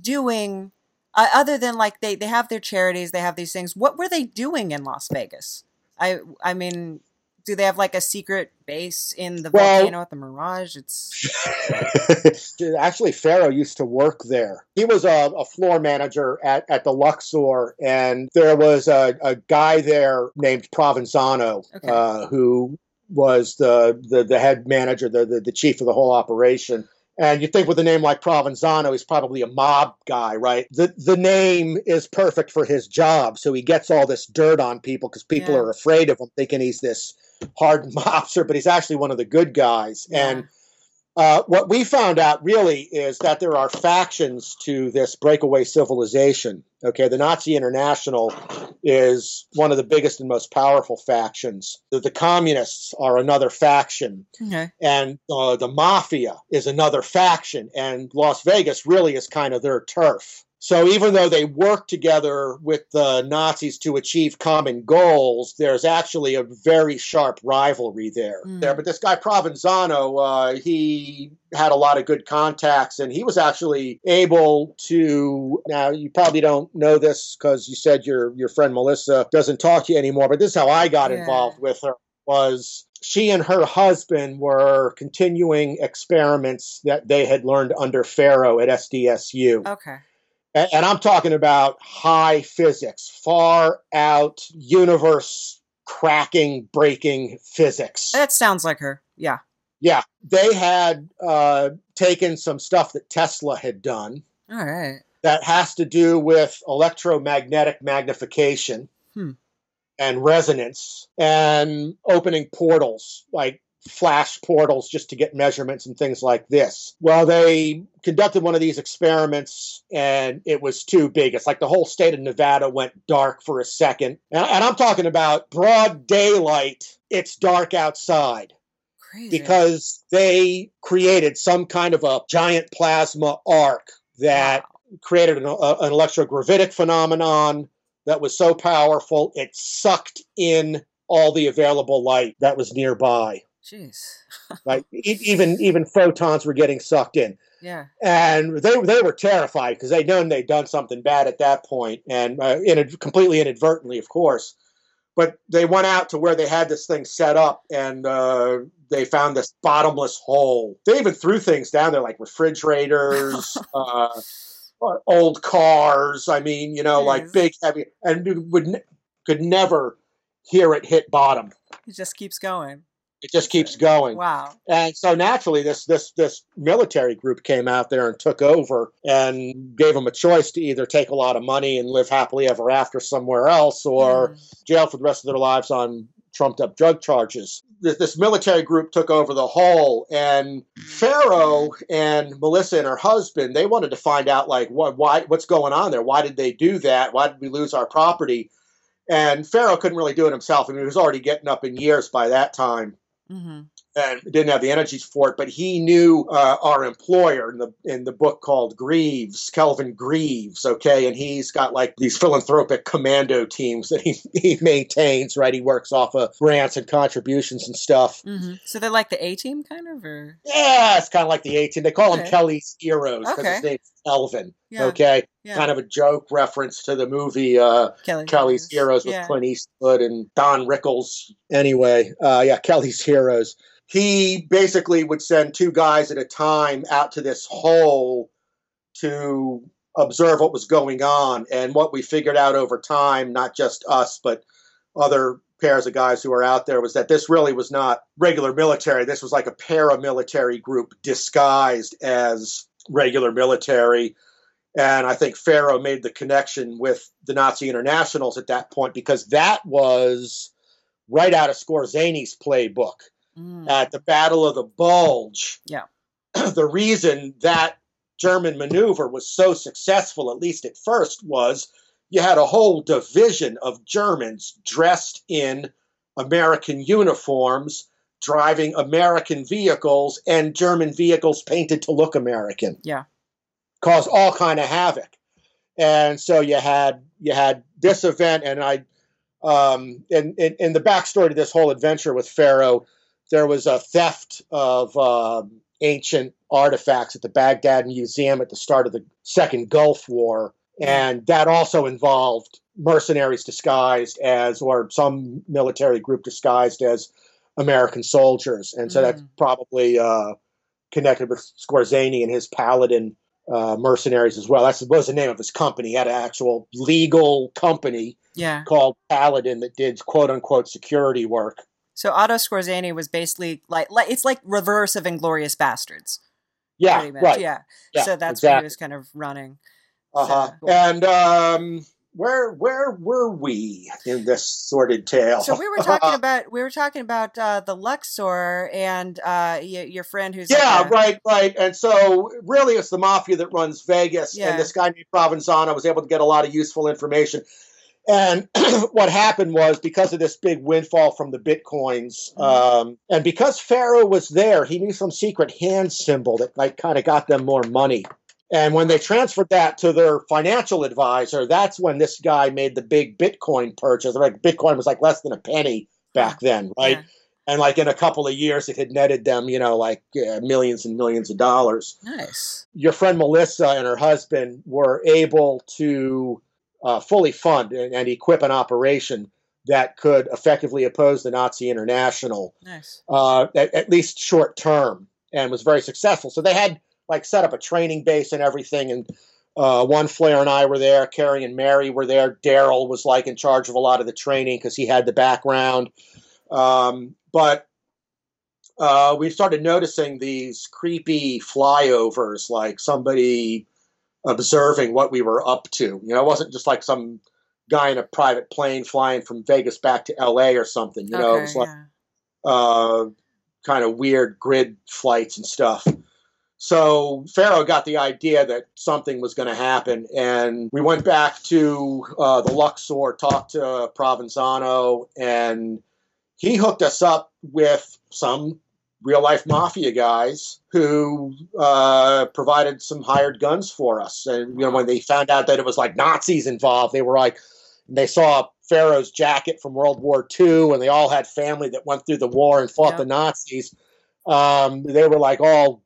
A: doing uh, other than like they they have their charities, they have these things. What were they doing in Las Vegas? I I mean, do they have like a secret base in the
D: Well-
A: volcano at the Mirage? It's
D: Actually, Farrell used to work there. He was a, a floor manager at, at the Luxor, and there was a, a guy there named Provenzano
A: Okay.
D: uh, who was the, the, the head manager, the, the, the chief of the whole operation. And you think with a name like Provenzano, he's probably a mob guy, right? The the name is perfect for his job, so he gets all this dirt on people because people
A: Yeah.
D: are afraid of him, thinking he's this hardened mobster, but he's actually one of the good guys. And uh, what we found out really is that there are factions to this breakaway civilization. Okay, the Nazi International is one of the biggest and most powerful factions. The, the communists are another faction,
A: okay.
D: and uh, the mafia is another faction, and Las Vegas really is kind of their turf. So even though they work together with the Nazis to achieve common goals, there's actually a very sharp rivalry there.
A: Hmm.
D: There, but this guy Provenzano, uh, he had a lot of good contacts, and he was actually able to. Now you probably don't know this because you said your your friend Melissa doesn't talk to you anymore, but this is how I got
A: Yeah.
D: involved with her. Was she and her husband were continuing experiments that they had learned under Farrell at SDSU.
A: Okay.
D: And, and I'm talking about high physics, far out universe cracking, breaking physics.
A: That sounds like her. Yeah.
D: Yeah, they had uh, taken some stuff that Tesla had done
A: All right.
D: that has to do with electromagnetic magnification
A: Hmm.
D: and resonance and opening portals like flash portals just to get measurements and things like this. Well, they conducted one of these experiments and it was too big. It's like the whole state of Nevada went dark for a second. And, and I'm talking about broad daylight, it's dark outside
A: Crazy.
D: because they created some kind of a giant plasma arc that
A: Wow.
D: created an, a, an electrogravitic phenomenon that was so powerful it sucked in all the available light that was nearby.
A: Jeez.
D: Like e- even even photons were getting sucked in,
A: Yeah.
D: and they they were terrified because they'd known they'd done something bad at that point, and uh, in completely inadvertently, of course. But they went out to where they had this thing set up, and uh, they found this bottomless hole. They even threw things down there, like refrigerators, uh, old cars. I mean, you know, like big, heavy, and would could never hear it hit bottom.
A: It just keeps going.
D: It just keeps going.
A: Wow.
D: And so naturally, this this this military group came out there and took over and gave them a choice to either take a lot of money and live happily ever after somewhere else, or
A: Mm.
D: jail for the rest of their lives on trumped up drug charges. This, this military group took over the whole, and Farrell and Melissa and her husband they wanted to find out like what why what's going on there. Why did they do that? Why did we lose our property? And Farrell couldn't really do it himself. I mean, he was already getting up in years by that time
A: hmm
D: and didn't have the energy for it. But he knew uh, our employer in the in the book called Greaves, Kelvin Greaves. Okay, and he's got like these philanthropic commando teams that he he maintains. Right, he works off of grants and contributions and stuff.
A: hmm So they're like the A team, kind of, or
D: Yeah, it's kind of like the 18. They call him
A: Okay.
D: Kelly's Heroes because
A: Okay.
D: his name's Elvin.
A: yeah,
D: Okay,
A: yeah.
D: kind of a joke reference to the movie uh,
A: Kelly
D: Kelly's Heroes with
A: yeah.
D: Clint Eastwood and Don Rickles. Anyway, uh, yeah, Kelly's Heroes. He basically would send two guys at a time out to this hole to observe what was going on. And what we figured out over time, not just us, but other pairs of guys who were out there, was that this really was not regular military. This was like a paramilitary group disguised as regular military And I think Farrell made the connection with the Nazi internationals at that point because that was right out of Skorzeny's playbook
A: Mm.
D: at the Battle of the Bulge.
A: Yeah.
D: the reason that German maneuver was so successful, at least at first, was you had a whole division of Germans dressed in American uniforms, driving American vehicles, and German vehicles painted to look American.
A: Yeah.
D: Caused all kind of havoc. And so you had you had this event, and I, um, in, in in the backstory to this whole adventure with Farrell, there was a theft of um, ancient artifacts at the Baghdad Museum at the start of the Second Gulf War, and that also involved mercenaries disguised as, or some military group disguised as American soldiers, and so that's
A: Mm.
D: probably uh, connected with Skorzeny and his Paladin uh, mercenaries as well. That's was the name of his company. He had an actual legal company
A: Yeah.
D: called Paladin that did quote unquote security work.
A: So Otto Skorzeny was basically like, like it's like reverse of Inglorious Bastards.
D: Yeah, right.
A: Yeah.
D: Yeah,
A: so that's what he was kind of running.
D: Uh-huh.
A: So-
D: And um, where where were we in this sordid tale?
A: So we were talking about we were talking about uh, the Luxor and uh, y- your friend who's like
D: yeah,
A: a-
D: right, right. And so really it's the mafia that runs Vegas.
A: Yeah.
D: And this guy named Provenzano was able to get a lot of useful information. And what happened was because of this big windfall from the bitcoins,
A: Mhm.
D: um, and because Farrell was there, he knew some secret hand symbol that like kind of got them more money. And when they transferred that to their financial advisor, that's when this guy made the big Bitcoin purchase. Like Bitcoin was like less than a penny back then, right?
A: Yeah.
D: And like in a couple of years, it had netted them, you know, like uh, millions and millions of dollars.
A: Nice.
D: Your friend Melissa and her husband were able to uh, fully fund and, and equip an operation that could effectively oppose the Nazi International,
A: Nice.
D: uh, at, at least short term, and was very successful. So they had like set up a training base and everything. And uh, one Flair and I were there. Carrie and Mary were there. Daryl was like in charge of a lot of the training because he had the background. Um, but uh, we started noticing these creepy flyovers, like somebody observing what we were up to. You know, it wasn't just like some guy in a private plane flying from Vegas back to L.A. or something. You know, it was like
A: yeah.
D: uh, kind of weird grid flights and stuff. So Farrell got the idea that something was going to happen, and we went back to uh, the Luxor, talked to Provenzano, and he hooked us up with some real life mafia guys who uh, provided some hired guns for us. And you know, when they found out that it was like Nazis involved, they were like, they saw Farrell's jacket from World War II, and they all had family that went through the war and fought
A: Yeah.
D: the Nazis. Um, they were like all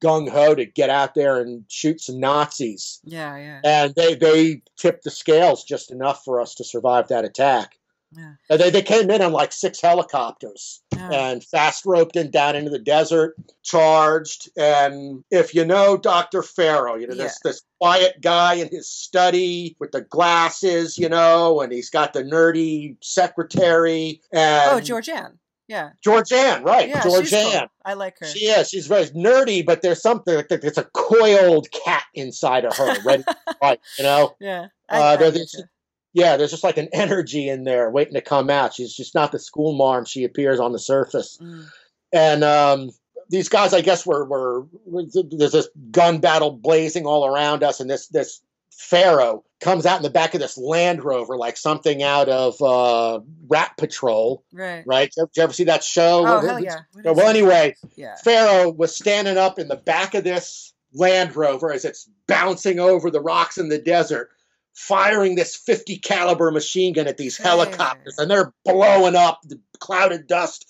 D: gung ho to get out there and shoot some Nazis,
A: Yeah, yeah,
D: and they they tipped the scales just enough for us to survive that attack.
A: yeah.
D: And they, they came in on like six helicopters
A: yeah.
D: and fast roped in down into the desert, charged. And if you know Dr. Farrell, you know, this, this quiet guy in his study with the glasses, you know, and he's got the nerdy secretary. And
A: oh, Georgianne. Yeah,
D: Georgianne, right.
A: yeah.
D: Georgianne.
A: cool. I like her.
D: She is. She's very nerdy, but there's something, there's a coiled cat inside of her, ready fight, you know?
A: yeah. I,
D: Uh,
A: I
D: there's-
A: you.
D: Yeah, there's just like an energy in there waiting to come out. She's just not the school marm she appears on the surface.
A: Mm.
D: and um, these guys, I guess, were, were were there's this gun battle blazing all around us, and this this Farrell comes out in the back of this Land Rover like something out of uh, Rat Patrol,
A: Right.
D: right? Did you ever see that show?
A: Oh hell yeah.
D: Well, anyway,
A: Yeah.
D: Farrell was standing up in the back of this Land Rover as it's bouncing over the rocks in the desert, firing this 50 caliber machine gun at these
A: Hey.
D: helicopters, and they're blowing up the clouded dust.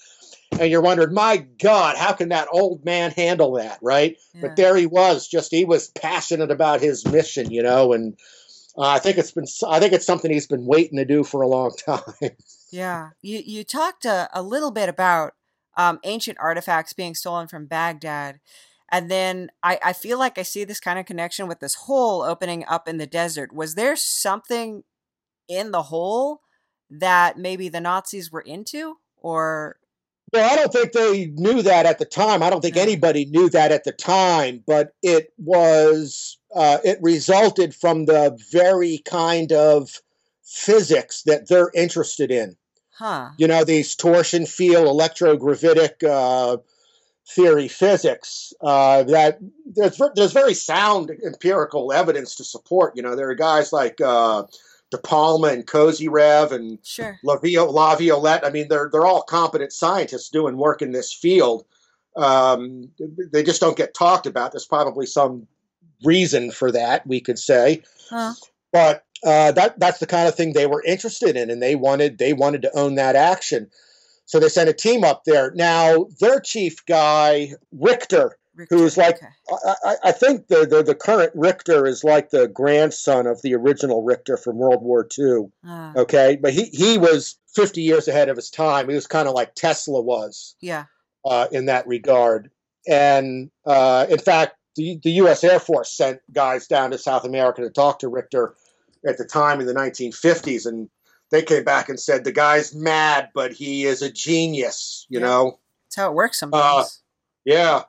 D: And you're wondering, my God, how can that old man handle that, right?
A: yeah.
D: But there he was, just he was passionate about his mission, you know, and uh, I think it's been, I think it's something he's been waiting to do for a long time.
A: Yeah, you you talked a, a little bit about um, ancient artifacts being stolen from Baghdad, and then I, I feel like I see this kind of connection with this hole opening up in the desert. Was there something in the hole that maybe the Nazis were into, or
D: Well, I don't think they knew that at the time. I don't think anybody knew that at the time, but it was uh, it resulted from the very kind of physics that they're interested in.
A: Huh.
D: You know, these torsion field electrogravitic uh, theory physics uh, that there's there's very sound empirical evidence to support. You know, there are guys like uh, De Palma and Kozyrev and
A: Sure.
D: La, Vio- La Violette. I mean, they're they're all competent scientists doing work in this field. Um, they just don't get talked about. There's probably some reason for that, we could say,
A: Huh.
D: but uh, that that's the kind of thing they were interested in, and they wanted they wanted to own that action. So they sent a team up there. Now their chief guy Richter,
A: Richter.
D: who's like
A: okay.
D: I, I- I think the, the the current Richter is like the grandson of the original Richter from World War II.
A: Uh,
D: Okay, but he he was 50 years ahead of his time. He was kind of like Tesla was
A: yeah.
D: uh, in that regard. And uh, in fact, the, the U.S. Air Force sent guys down to South America to talk to Richter at the time in the 1950s, and they came back and said the guy's mad, but he is a genius. You
A: Yeah.
D: know,
A: That's how it works sometimes.
D: yeah.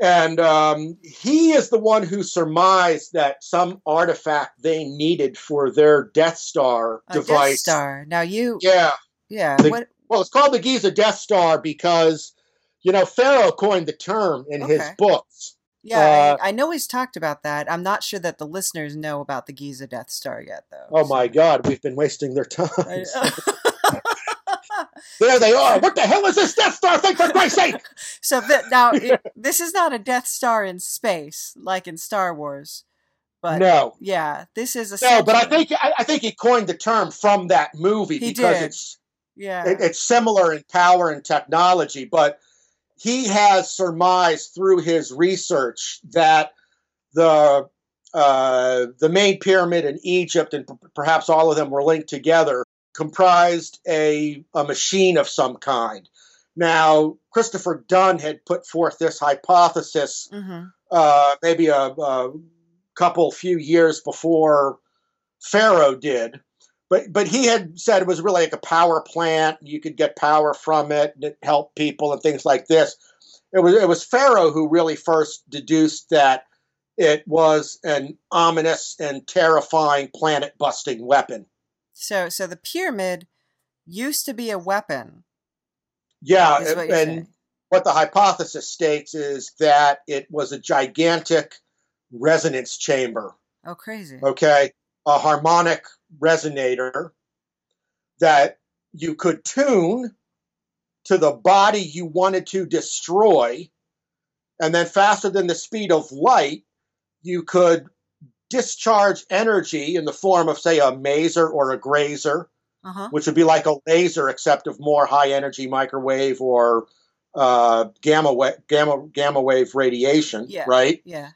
D: And um, he is the one who surmised that some artifact they needed for their Death Star
A: a
D: device.
A: Death Star. Now you.
D: Yeah.
A: Yeah.
D: The-
A: what?
D: Well, it's called the Giza Death Star because, you know, Farrell coined the term in his books.
A: Yeah.
D: uh,
A: I, I know he's talked about that. I'm not sure that the listeners know about the Giza Death Star yet, though.
D: Oh my God, we've been wasting their time. There they are. What the hell is this Death Star thing, for Christ's sake?
A: so th- now it, this is not a Death Star in space like in Star Wars, but
D: no.
A: yeah, this is a
D: No, but I think I, I think he coined the term from that movie
A: He
D: because
A: did.
D: it's
A: yeah,
D: it, it's similar in power and technology, but he has surmised through his research that the uh, the main pyramid in Egypt and p- perhaps all of them were linked together comprised a a machine of some kind. Now, Christopher Dunn had put forth this hypothesis
A: hmm
D: uh, maybe a, a couple few years before Farrell did. But but he had said it was really like a power plant. You could get power from it, and it helped people and things like this. It was it was Farrell who really first deduced that it was an ominous and terrifying planet busting weapon.
A: So so the pyramid used to be a weapon.
D: Yeah,
A: is what
D: and what the hypothesis states is that it was a gigantic resonance chamber.
A: Oh, crazy.
D: okay, a harmonic resonator that you could tune to the body you wanted to destroy, and then faster than the speed of light, you could discharge energy in the form of, say, a maser or a graser,
A: Uh huh.
D: which would be like a laser except of more high energy microwave or uh, gamma, wa- gamma gamma wave radiation,
A: Yeah.
D: right?
A: Yeah.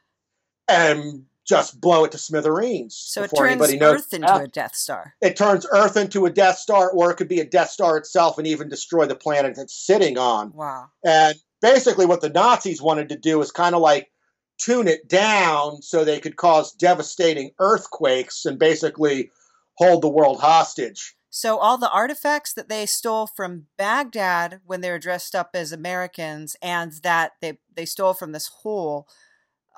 D: And just blow it to smithereens.
A: So it turns
D: anybody knows
A: Earth into a Death Star.
D: it turns Earth into a Death Star, or it could be a Death Star itself and even destroy the planet it's sitting on.
A: Wow.
D: And basically, what the Nazis wanted to do is kind of like tune it down so they could cause devastating earthquakes and basically hold the world hostage.
A: So all the artifacts that they stole from Baghdad when they were dressed up as Americans, and that they they stole from this hole,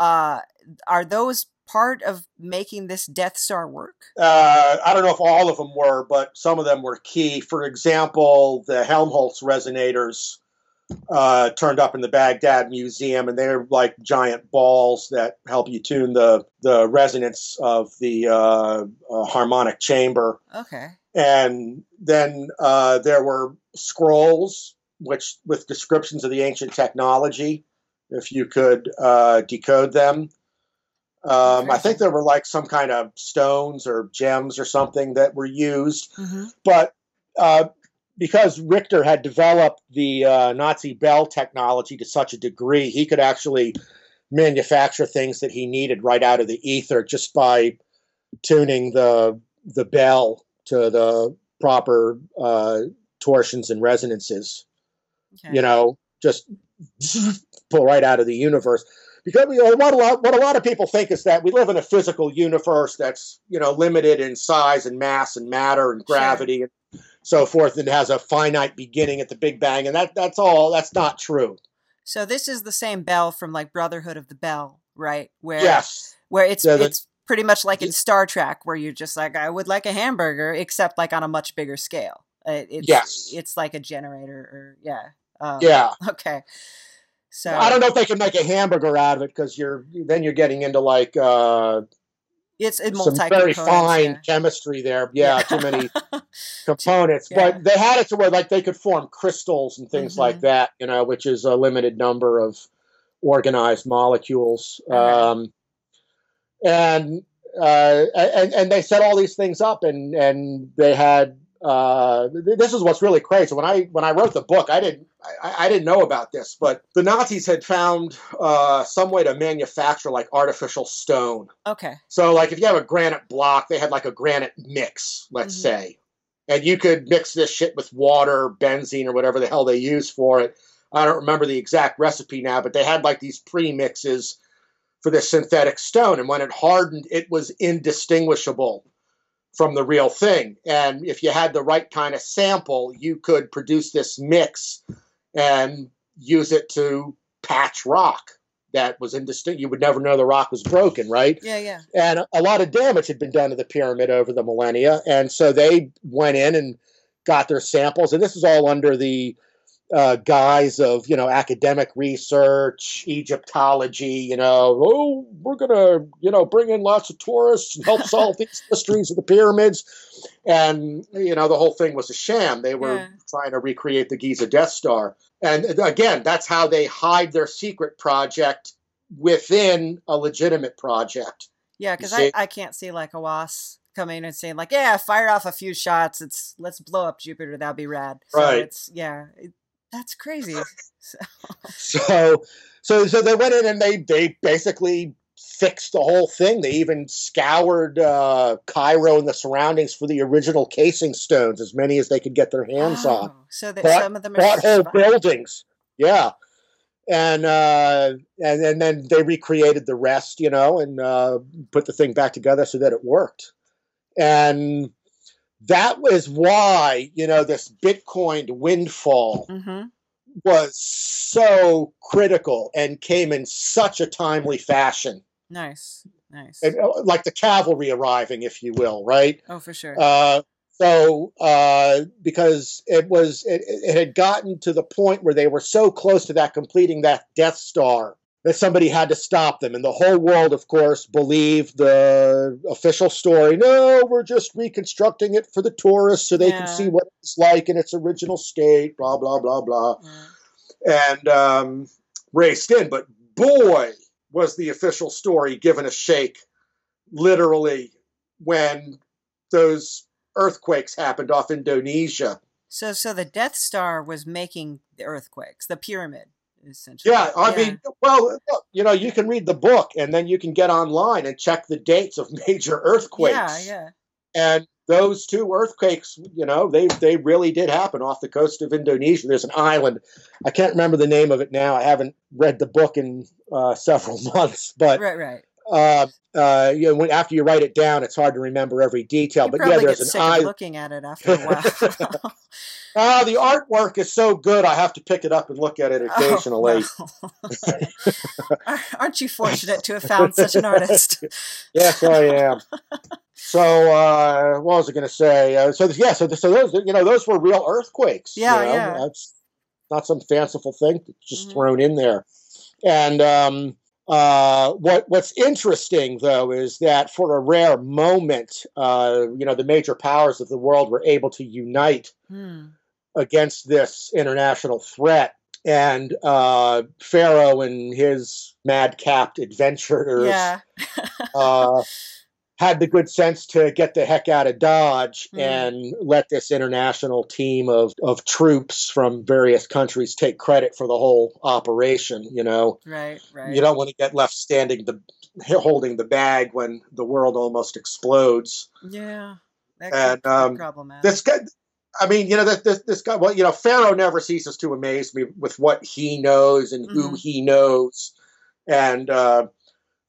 A: uh, are those part of making this Death Star work?
D: Uh, I don't know if all of them were, but some of them were key. For example, the Helmholtz resonators uh, turned up in the Baghdad Museum, and they're like giant balls that help you tune the the resonance of the uh, uh, harmonic chamber.
A: Okay.
D: And then uh, there were scrolls, which with descriptions of the ancient technology, if you could uh, decode them. Um, I think there were like some kind of stones or gems or something that were used
A: hmm
D: but uh, because Richter had developed the uh, Nazi bell technology to such a degree, he could actually manufacture things that he needed right out of the ether just by tuning the the bell to the proper uh, torsions and resonances.
A: Okay.
D: You know, just pull right out of the universe. Because know, what a lot what a lot of people think is that we live in a physical universe that's you know limited in size and mass and matter and gravity. Sure. So forth, and has a finite beginning at the Big Bang, and that that's all. That's not true.
A: So this is the same bell from like Brotherhood of the Bell, right? Where
D: Yes.
A: where it's
D: Yeah, the-
A: it's pretty much like in Star Trek, where you're just like, I would like a hamburger, except like on a much bigger scale. It's,
D: Yes.
A: it's like a generator, or yeah, um,
D: Yeah.
A: Okay, so
D: I don't know if they can make a hamburger out of it because you're then you're getting into like uh,
A: It's a
D: some very fine chemistry there. Yeah, too many components.
A: yeah.
D: But they had it to where like they could form crystals and things like
A: Mhm.
D: that. You know, which is a limited number of organized molecules.
A: Okay.
D: Um, and uh, and and they set all these things up, and and they had. Uh, this is what's really crazy. When I when I wrote the book, I didn't I, I didn't know about this, but the Nazis had found uh, some way to manufacture like artificial stone.
A: Okay,
D: So, like, if you have a granite block, they had like a granite mix, let's
A: Mhm.
D: say, and you could mix this shit with water, benzene, or whatever the hell they use for it. I don't remember the exact recipe now, but they had like these pre-mixes for this synthetic stone, and when it hardened, it was indistinguishable from the real thing. And if you had the right kind of sample, you could produce this mix and use it to patch rock that was indistinct. You would never know the rock was broken, right?
A: yeah, yeah,
D: and a lot of damage had been done to the pyramid over the millennia and so they went in and got their samples and this is all under the uh, guise of you know academic research egyptology you know oh we're gonna you know bring in lots of tourists and help solve these mysteries of the pyramids and you know the whole thing was a sham they were
A: Yeah.
D: trying to recreate the giza death star and again that's how they hide their secret project within a legitimate project
A: yeah. Because I I can't see like a was coming and saying like, yeah, fire off a few shots. It's let's blow up Jupiter. That'd be rad. So
D: Right.
A: It's yeah. It, that's crazy. So,
D: so so so they went in and they they basically fixed the whole thing. They even scoured uh, cairo and the surroundings for the original casing stones as many as they could get their hands on.
A: Oh, So that
D: Bought-
A: some of them are
D: bought whole buildings. Yeah. And uh and, and then they recreated the rest you know and uh put the thing back together so that it worked. And that was why you know this bitcoin windfall
A: Mhm.
D: was so critical and came in such a timely fashion,
A: Nice, nice.
D: and, uh, like the cavalry arriving, if you will, right?
A: oh, for sure.
D: Uh, so uh, because it was, it, it had gotten to the point where they were so close to that completing that Death Star that somebody had to stop them, and the whole world, of course, believed the official story. No, we're just reconstructing it for the tourists so they
A: Yeah.
D: can see what it's like in its original state. Blah blah blah blah
A: Yeah.
D: and um, raced in. But boy, was the official story given a shake, literally, when those earthquakes happened off Indonesia.
A: So, so the Death Star was making the earthquakes, the pyramid, essentially.
D: Yeah, I mean, well, look, you know, you can read the book and then you can get online and check the dates of major earthquakes.
A: yeah, yeah.
D: And those two earthquakes, you know, they they really did happen off the coast of Indonesia. There's an island. I can't remember the name of it now. I haven't read the book in uh, several months, but
A: Right, right.
D: Uh, uh, you know, when, after you write it down, it's hard to remember every detail.
A: You
D: but yeah, there's an
A: of looking at it after a while.
D: Ah, the artwork is so good. I have to pick it up and look at it occasionally.
A: Oh, well. Aren't you fortunate to have found such an artist?
D: Yes, I am. so, uh, what was I going to say? Uh, so, yeah, so, so those, you know, those were real earthquakes.
A: Yeah,
D: you know?
A: yeah.
D: That's not some fanciful thing just
A: Mhm.
D: thrown in there. And um, uh, what what's interesting though is that for a rare moment, uh, you know, the major powers of the world were able to unite
A: Hmm.
D: against this international threat. And uh, Farrell and his mad-capped adventurers
A: Yeah.
D: had the good sense to get the heck out of Dodge
A: Mm.
D: and let this international team of, of troops from various countries take credit for the whole operation. You know,
A: Right, right.
D: you don't want to get left standing the holding the bag when the world almost explodes.
A: Yeah.
D: And, um,
A: problematic.
D: This guy. I mean, you know, this, this, this guy, well, you know, Farrell never ceases to amaze me with what he knows and who
A: Mhm.
D: he knows and uh,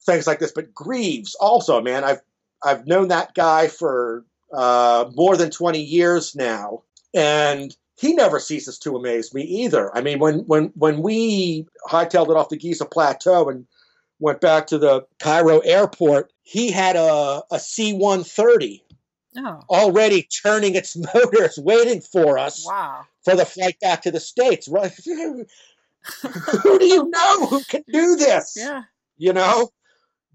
D: things like this. But Greaves also, man, I've, I've known that guy for uh, more than 20 years now. and he never ceases to amaze me either. I mean, when when when we hightailed it off the Giza Plateau and went back to the Cairo airport, he had a a C one thirty
A: Oh,
D: already turning its motors, waiting for us
A: wow.
D: for the flight back to the states. Who do you know who can do this?
A: Yeah.
D: You know,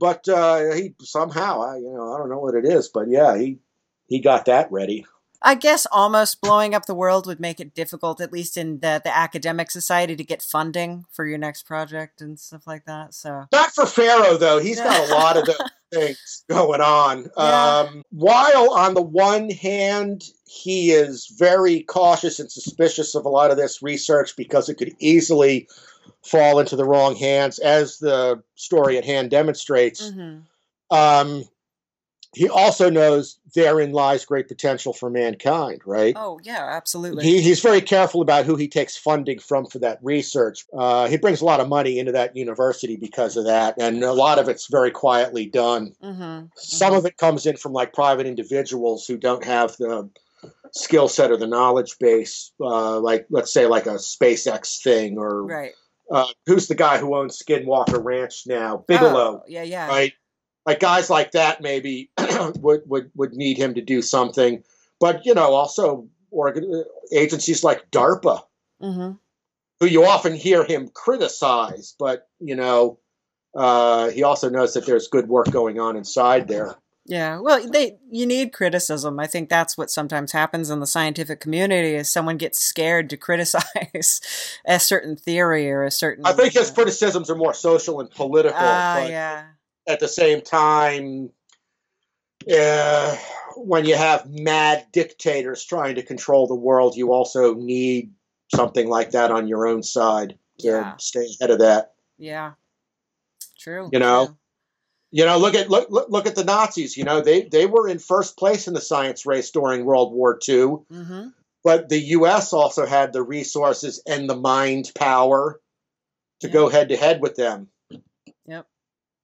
D: but uh, he somehow, I you know, I don't know what it is, but yeah, he he got that ready.
A: I guess almost blowing up the world would make it difficult, at least in the, the academic society, to get funding for your next project and stuff like that. So,
D: Not for Farrell though. He's got a lot of those things going on.
A: Yeah.
D: Um, while on the one hand, he is very cautious and suspicious of a lot of this research because it could easily fall into the wrong hands, as the story at hand demonstrates.
A: mhm.
D: Um, he also knows therein lies great potential for mankind, right?
A: oh, yeah, absolutely.
D: He, he's very careful about who he takes funding from for that research. Uh, he brings a lot of money into that university because of that, and a lot of it's very quietly done.
A: hmm
D: Some of it comes in from like private individuals who don't have the skill set or the knowledge base, uh, like let's say like a SpaceX thing, or
A: Right.
D: Uh, who's the guy who owns Skinwalker Ranch now, Bigelow
A: Oh, yeah, yeah.
D: right? Like guys like that maybe would, would would need him to do something, but you know also organ- agencies like DARPA,
A: hmm
D: who you often hear him criticize, but you know uh, he also knows that there's good work going on inside there.
A: Yeah, well, they you need criticism. I think that's what sometimes happens in the scientific community is someone gets scared to criticize a certain theory or a certain.
D: I think his criticisms are more social and political,
A: Ah,
D: but
A: yeah,
D: at the same time, uh, when you have mad dictators trying to control the world, you also need something like that on your own side to
A: Yeah.
D: stay ahead of that.
A: yeah. True.
D: You know?
A: true.
D: You know, look at look, look look at the Nazis. You know, they they were in first place in the science race during World War II,
A: Mhm.
D: but the U.S. also had the resources and the mind power to
A: Yeah.
D: go head to head with them.
A: Yep,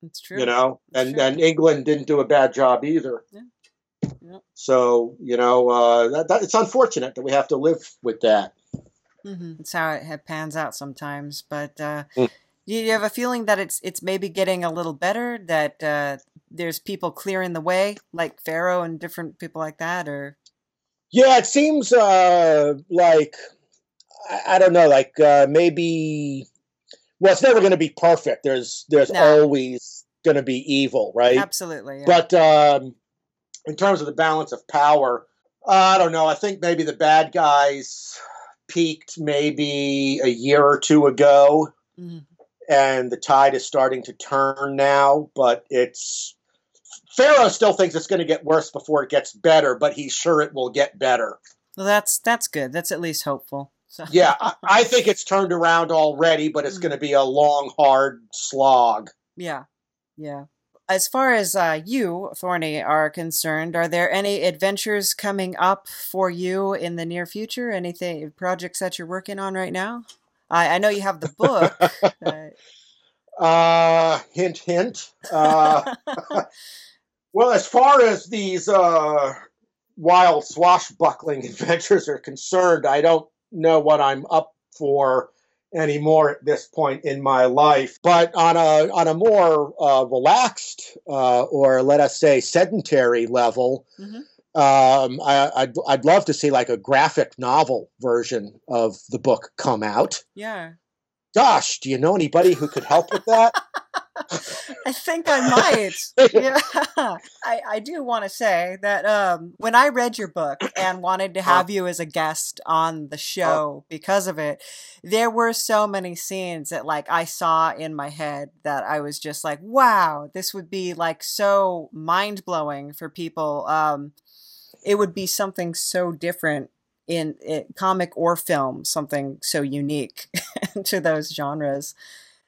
A: it's true.
D: you know and
A: Sure.
D: and england didn't do a bad job either
A: Yeah. Yeah.
D: so you know uh that, that, it's unfortunate that we have to live with that
A: hmm It's how it pans out sometimes. But uh,
D: Mm.
A: You, you have a feeling that it's it's maybe getting a little better. That uh, there's people clearing the way, like Farrell and different people like that, or
D: yeah it seems uh like i, I don't know like uh maybe well it's never going to be perfect there's there's
A: No.
D: always going to be evil right
A: absolutely. Yeah.
D: but um in terms of the balance of power i don't know i think maybe the bad guys peaked maybe a year or two ago
A: Mhm.
D: And the tide is starting to turn now, but it's Farrell still thinks it's going to get worse before it gets better, but he's sure it will get better.
A: well, that's that's good. That's at least hopeful. So
D: Yeah, I, I think it's turned around already, but it's
A: Mm.
D: going to be a long, hard slog.
A: Yeah, yeah. As far as uh, you, Thorny, are concerned, are there any adventures coming up for you in the near future? Anything projects that you're working on right now? I, I know you have the book. uh,
D: Uh, hint, hint. Uh, well, as far as these uh, wild swashbuckling adventures are concerned, I don't know what I'm up for anymore at this point in my life. But on a on a more uh, relaxed uh, or let us say sedentary level,
A: Mhm.
D: Um, I, I'd I'd love to see like a graphic novel version of the book come out.
A: yeah,
D: Gosh, do you know anybody who could help with that?
A: I think I might. yeah, I, I do want to say that um, when I read your book and wanted to have you as a guest on the show because of it, there were so many scenes that like I saw in my head that I was just like, wow, this would be like so mind blowing for people. Um, it would be something so different in comic or film, something so unique to those genres.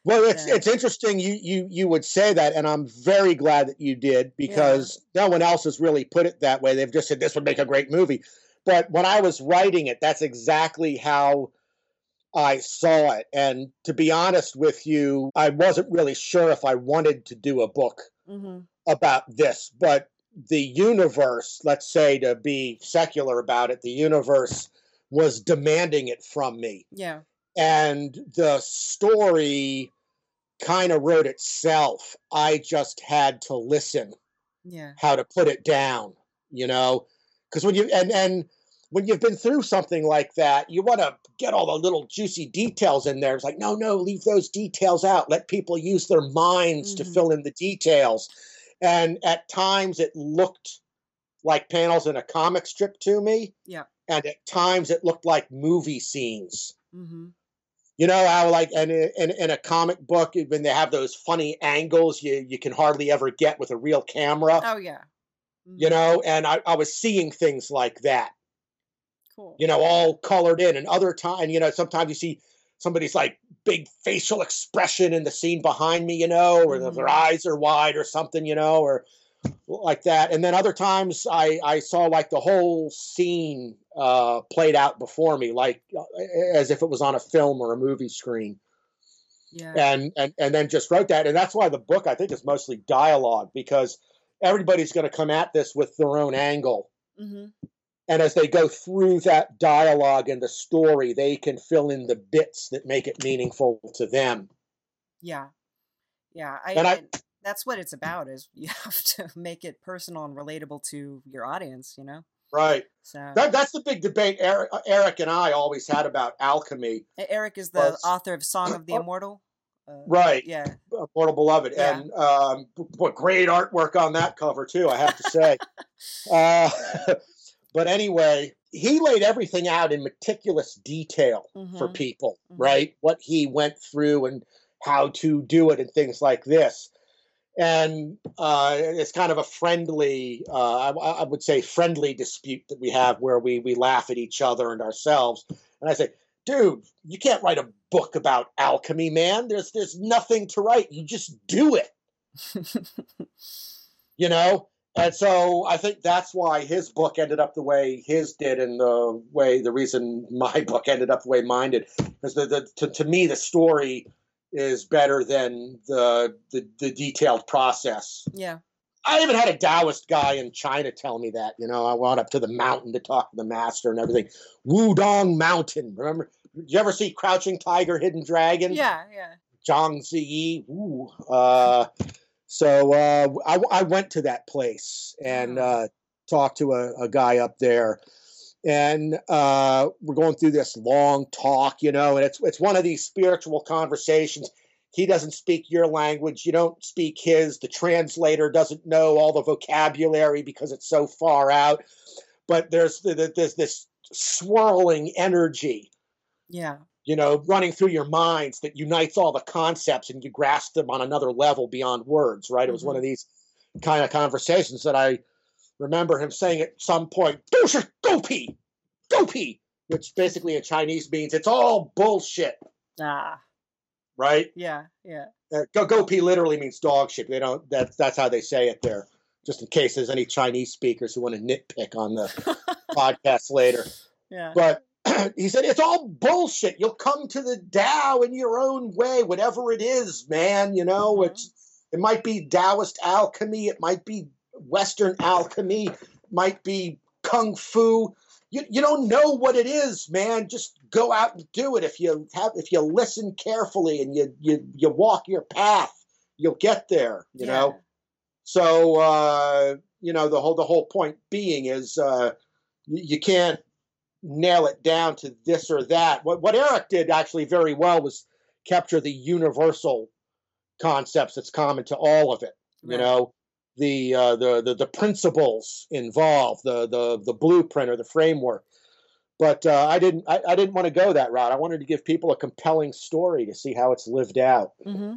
D: Well, it's
A: Yeah.
D: it's interesting you you you would say that, and I'm very glad that you did because no one else has really put it that way. They've just said this would make a great movie. But when I was writing it, that's exactly how I saw it. And to be honest with you, I wasn't really sure if I wanted to do a book
A: Mm-hmm.
D: about this, but the universe, let's say to be secular about it, the universe was demanding it from me.
A: Yeah.
D: And the story kind of wrote itself. I just had to listen
A: Yeah.
D: how to put it down, you know? Because when you, and, and, when you've been through something like that, you want to get all the little juicy details in there. It's like, no, no, leave those details out. Let people use their minds to
A: Mhm.
D: fill in the details. And at times it looked like panels in a comic strip to me.
A: Yeah.
D: And at times it looked like movie scenes.
A: Mm-hmm.
D: You know how like and in, in a comic book when they have those funny angles you you can hardly ever get with a real camera.
A: Oh yeah.
D: You
A: Mhm.
D: know, and I, I was seeing things like that.
A: Cool.
D: you know, all colored in. And other time, you know, sometimes you see somebody's like big facial expression in the scene behind me, you know, or
A: Mhm.
D: their eyes are wide or something, you know, or like that. And then other times I, I saw like the whole scene uh, played out before me, like uh, as if it was on a film or a movie screen.
A: Yeah.
D: And, and, and then just wrote that. And that's why the book, I think, is mostly dialogue because everybody's going to come at this with their own angle
A: Mm-hmm.
D: And as they go through that dialogue and the story they can fill in the bits that make it meaningful to them
A: Yeah. Yeah. I,
D: And I-
A: and that's what it's about is you have to make it personal and relatable to your audience, you know?
D: right
A: So
D: that, that's the big debate eric, eric and i always had about alchemy
A: Eric is the
D: was-
A: author of Song of the
D: Oh,
A: Immortal. Uh,
D: right
A: Yeah.
D: Immortal beloved
A: Yeah.
D: and um what great artwork on that cover too i have to say uh but anyway he laid everything out in meticulous detail for
A: Mhm.
D: people,
A: Mhm.
D: right? What he went through and how to do it and things like this. And uh, it's kind of a friendly, uh, I, I would say, friendly dispute that we have where we we laugh at each other and ourselves. And I say, dude, you can't write a book about alchemy, man. There's there's nothing to write. You just do it, you know. And so I think that's why his book ended up the way his did, and the way the reason my book ended up the way mine did, because the, the to, to me the story is better than the, the the detailed process.
A: yeah.
D: I even had a Taoist guy in China tell me that. You know, I went up to the mountain to talk to the master and everything. Wudang Mountain. Remember? Did you ever see Crouching Tiger, Hidden Dragon?
A: Yeah. Yeah.
D: Zhang Ziyi. Ooh. Uh, so uh, I, I went to that place and
A: Oh.
D: uh, talked to a, a guy up there. And uh, we're going through this long talk, you know, and it's it's one of these spiritual conversations. He doesn't speak your language, you don't speak his. The translator doesn't know all the vocabulary because it's so far out. But there's there's this swirling energy
A: Yeah.
D: You know, running through your minds that unites all the concepts and you grasp them on another level beyond words, right? It was one of these kind of conversations that I remember him saying at some point, "Dosha gopi, gopi," which basically in Chinese means it's all bullshit,
A: Ah.
D: right?
A: Yeah. Yeah.
D: Uh, go gopi literally means dog shit. They don't. That's that's how they say it there. Just in case there's any Chinese speakers who want to nitpick on the podcast later.
A: Yeah.
D: But he said, it's all bullshit. You'll come to the Tao in your own way, whatever it is, man. You know,
A: Mhm.
D: it's it might be Taoist alchemy, it might be Western alchemy, might be kung fu. You, you don't know what it is, man. Just go out and do it. If you have if you listen carefully and you you you walk your path, you'll get there, you
A: Yeah.
D: know. So uh, you know the whole the whole point being is uh, you, you can't nail it down to this or that. What what Eric did actually very well was capture the universal concepts that's common to all of it. You
A: Right.
D: know, the uh, the the the principles involved, the the the blueprint or the framework. But uh, I didn't I, I didn't want to go that route. I wanted to give people a compelling story to see how it's lived out.
A: Mm-hmm.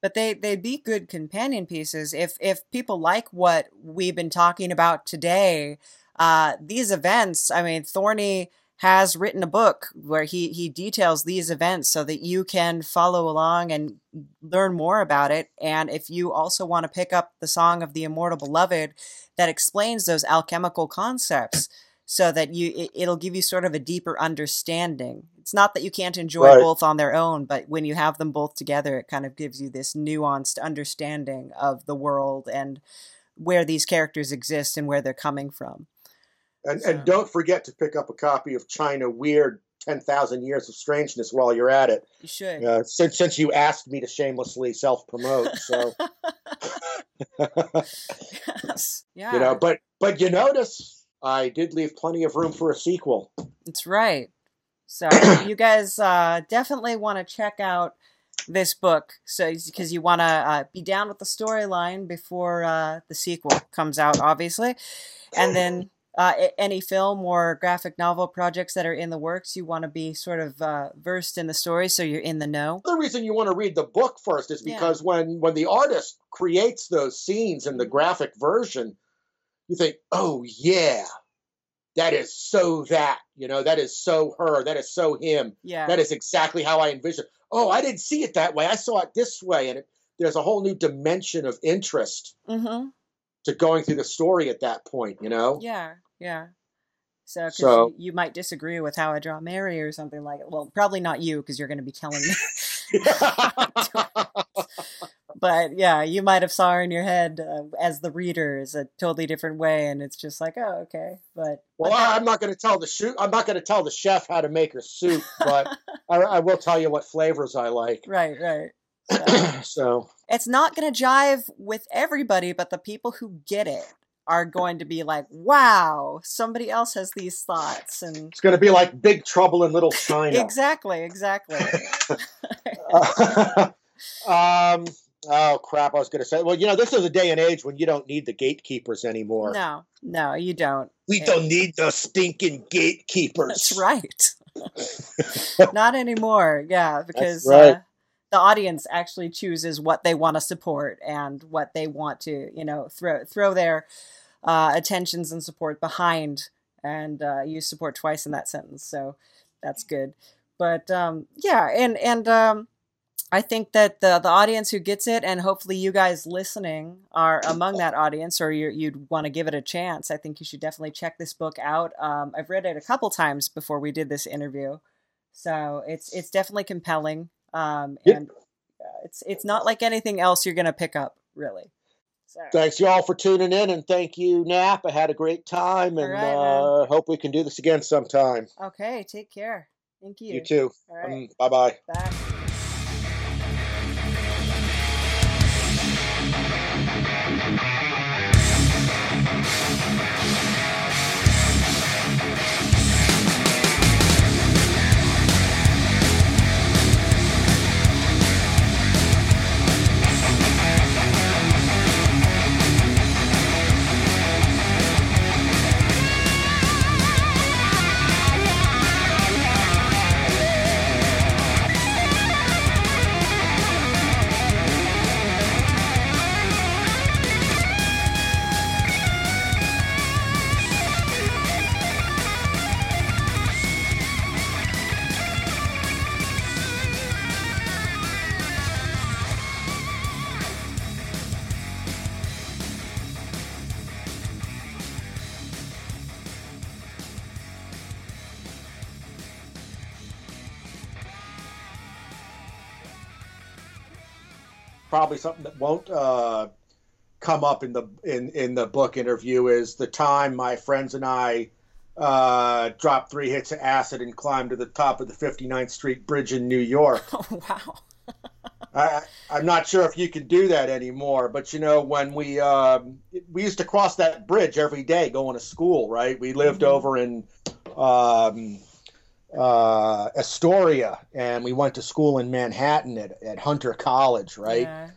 A: But they they'd be good companion pieces if if people like what we've been talking about today. Uh, these events, I mean, Thorny has written a book where he he details these events so that you can follow along and learn more about it. And if you also want to pick up the Song of the Immortal Beloved, that explains those alchemical concepts so that you it, it'll give you sort of a deeper understanding. It's not that you can't enjoy
D: Right.
A: both on their own, but when you have them both together, it kind of gives you this nuanced understanding of the world and where these characters exist and where they're coming from.
D: And
A: So-
D: and don't forget to pick up a copy of China Weird. 10,000 Years of Strangeness while you're at it.
A: You should.
D: Uh, since since you asked me to shamelessly self promote, so
A: yes. Yeah.
D: you know, but but you notice I did leave plenty of room for a sequel.
A: That's right. So you guys uh, definitely want to check out this book, so because you want to uh, be down with the storyline before uh, the sequel comes out, obviously, and then uh, any film or graphic novel projects that are in the works, you want to be sort of uh, versed in the story, so you're in the know.
D: The reason you want to read the book first is
A: Yeah.
D: because when when the artist creates those scenes in the graphic version, you think, "Oh yeah, that is so that you know that is so her, that is so him,
A: Yeah.
D: that is exactly how I envision." Oh, I didn't see it that way. I saw it this way, and it, there's a whole new dimension of interest
A: mm-hmm.
D: To going through the story at that point. You know.
A: Yeah. Yeah. So, 'cause
D: So-
A: you, you might disagree with how I draw Mary or something like it. Well, probably not you because you're going to be telling me. but yeah, you might have saw her in your head uh, as the reader is a totally different way, and it's just like, oh, okay. But
D: Well,
A: but that-
D: I'm not going to tell the shoot. I'm not going to tell the chef how to make her soup, but I, I will tell you what flavors I like.
A: right, right. So,
D: so
A: it's not going to jive with everybody, but the people who get it are going to be like, wow, somebody else has these thoughts, and
D: it's going to be like Big Trouble in Little China.
A: exactly, exactly.
D: um. Oh crap! I was going to say. Well, you know, this is a day and age when you don't need the gatekeepers anymore.
A: no, no, you don't.
D: We
A: Yeah.
D: don't need the stinking gatekeepers.
A: That's right. Not anymore. Yeah, because
D: right.
A: uh, the audience actually chooses what they want to support and what they want to, you know, throw throw their uh, attentions and support behind. And uh, use support twice in that sentence, so that's good. But um, yeah, and and um, I think that the the audience who gets it, and hopefully you guys listening are among that audience, or you you'd want to give it a chance. I think you should definitely check this book out. Um, I've read it a couple times before we did this interview, so it's it's definitely compelling. Um, and uh, it's it's not like anything else you're gonna pick up, really. So,
D: Thanks you all for tuning in, and thank you, Nap. I had a great time, and
A: right,
D: uh, hope we can do this again sometime.
A: okay, take care. Thank you.
D: You too.
A: Right.
D: bye bye.
A: Bye.
D: Probably something that won't uh, come up in the in in the book interview is the time my friends and I uh, dropped three hits of acid and climbed to the top of the 59th Street Bridge in New York.
A: Oh wow.
D: I, I'm not sure if you can do that anymore, but you know when we um, we used to cross that bridge every day going to school, right? We lived
A: Mhm.
D: over in um, uh, Astoria, and we went to school in Manhattan at, at Hunter College, right?
A: Yeah.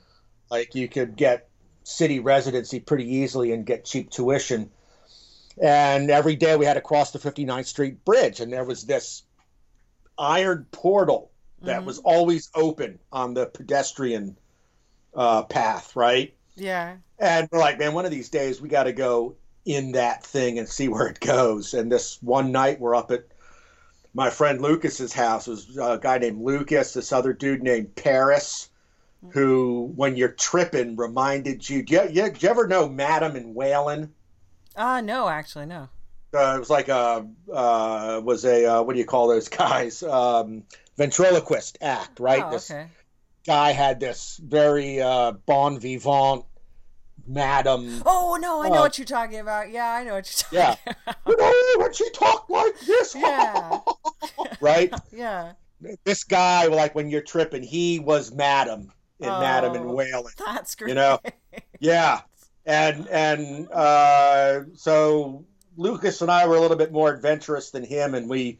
D: Like you could get city residency pretty easily and get cheap tuition. And every day we had to cross the 59th street bridge and there was this iron portal that
A: Mhm.
D: was always open on the pedestrian uh, path right?
A: Yeah.
D: and we're like man one of these days we got to go in that thing and see where it goes. And this one night we're up at my friend lucas's house. It was a guy named lucas this other dude named paris who when you're tripping reminded you do you, you, do you ever know madam and Wayland
A: Uh no, actually no.
D: uh, it was like a uh, was a uh, what do you call those guys um, ventriloquist act right
A: Oh,
D: this
A: okay.
D: guy had this very uh, bon vivant madam.
A: Oh no, I know
D: Uh,
A: what you're talking about. Yeah, I know what you're talking. Yeah. about.
D: You know, when she talked like this,
A: Yeah.
D: right?
A: Yeah.
D: This guy, like when you're tripping, he was madam in Madam and
A: Oh.
D: Wayland.
A: That's great.
D: You know, Yeah, and and uh, so Lucas and I were a little bit more adventurous than him, and we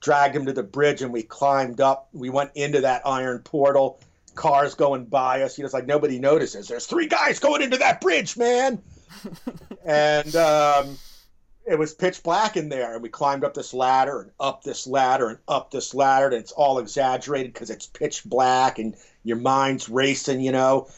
D: dragged him to the bridge and we climbed up. We went into that iron portal. Cars going by us. He was like, nobody notices. There's three guys going into that bridge, man. and um, it was pitch black in there. And we climbed up this ladder and up this ladder and up this ladder. And it's all exaggerated because it's pitch black and your mind's racing, you know.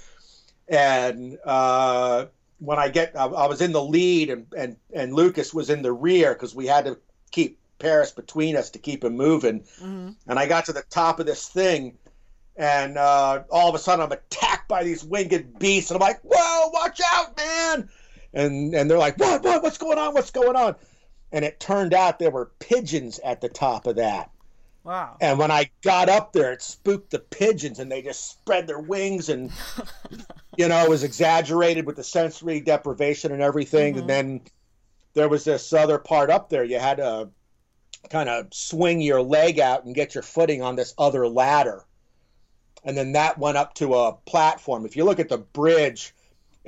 D: And uh, when I get, I, I was in the lead and, and, and Lucas was in the rear because we had to keep Paris between us to keep him moving.
A: Mhm.
D: And I got to the top of this thing, and uh, all of a sudden I'm attacked by these winged beasts, and I'm like, "Whoa, watch out, man!" And and they're like, "What? What? What's going on? What's going on?" And it turned out there were pigeons at the top of that.
A: Wow.
D: And when I got up there, it spooked the pigeons, and they just spread their wings, and you know, it was exaggerated with the sensory deprivation and everything.
A: Mhm.
D: And then there was this other part up there. You had to kind of swing your leg out and get your footing on this other ladder, and then that went up to a platform. If you look at the bridge,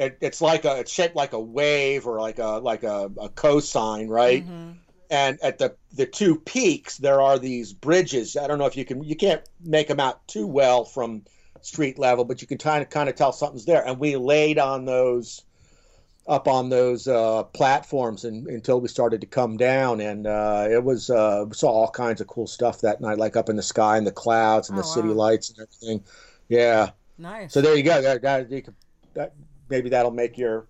D: it, it's like a it's shaped like a wave or like a like a, a cosine, right?
A: Mhm.
D: and at the the two peaks there are these bridges. I don't know if you can you can't make them out too well from street level but you can kind of kind of tell something's there. And we laid on those up on those uh, platforms and, until we started to come down. And uh, it was uh, we saw all kinds of cool stuff that night like up in the sky and the clouds and
A: Oh,
D: the city lights and everything. Yeah.
A: Nice.
D: so there you go. That, that, you could, that maybe that'll make your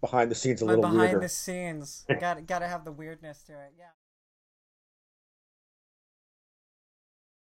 D: behind the scenes a
A: My
D: little
A: behind
D: weirder
A: the scenes. Got got to have the weirdness to it. Yeah.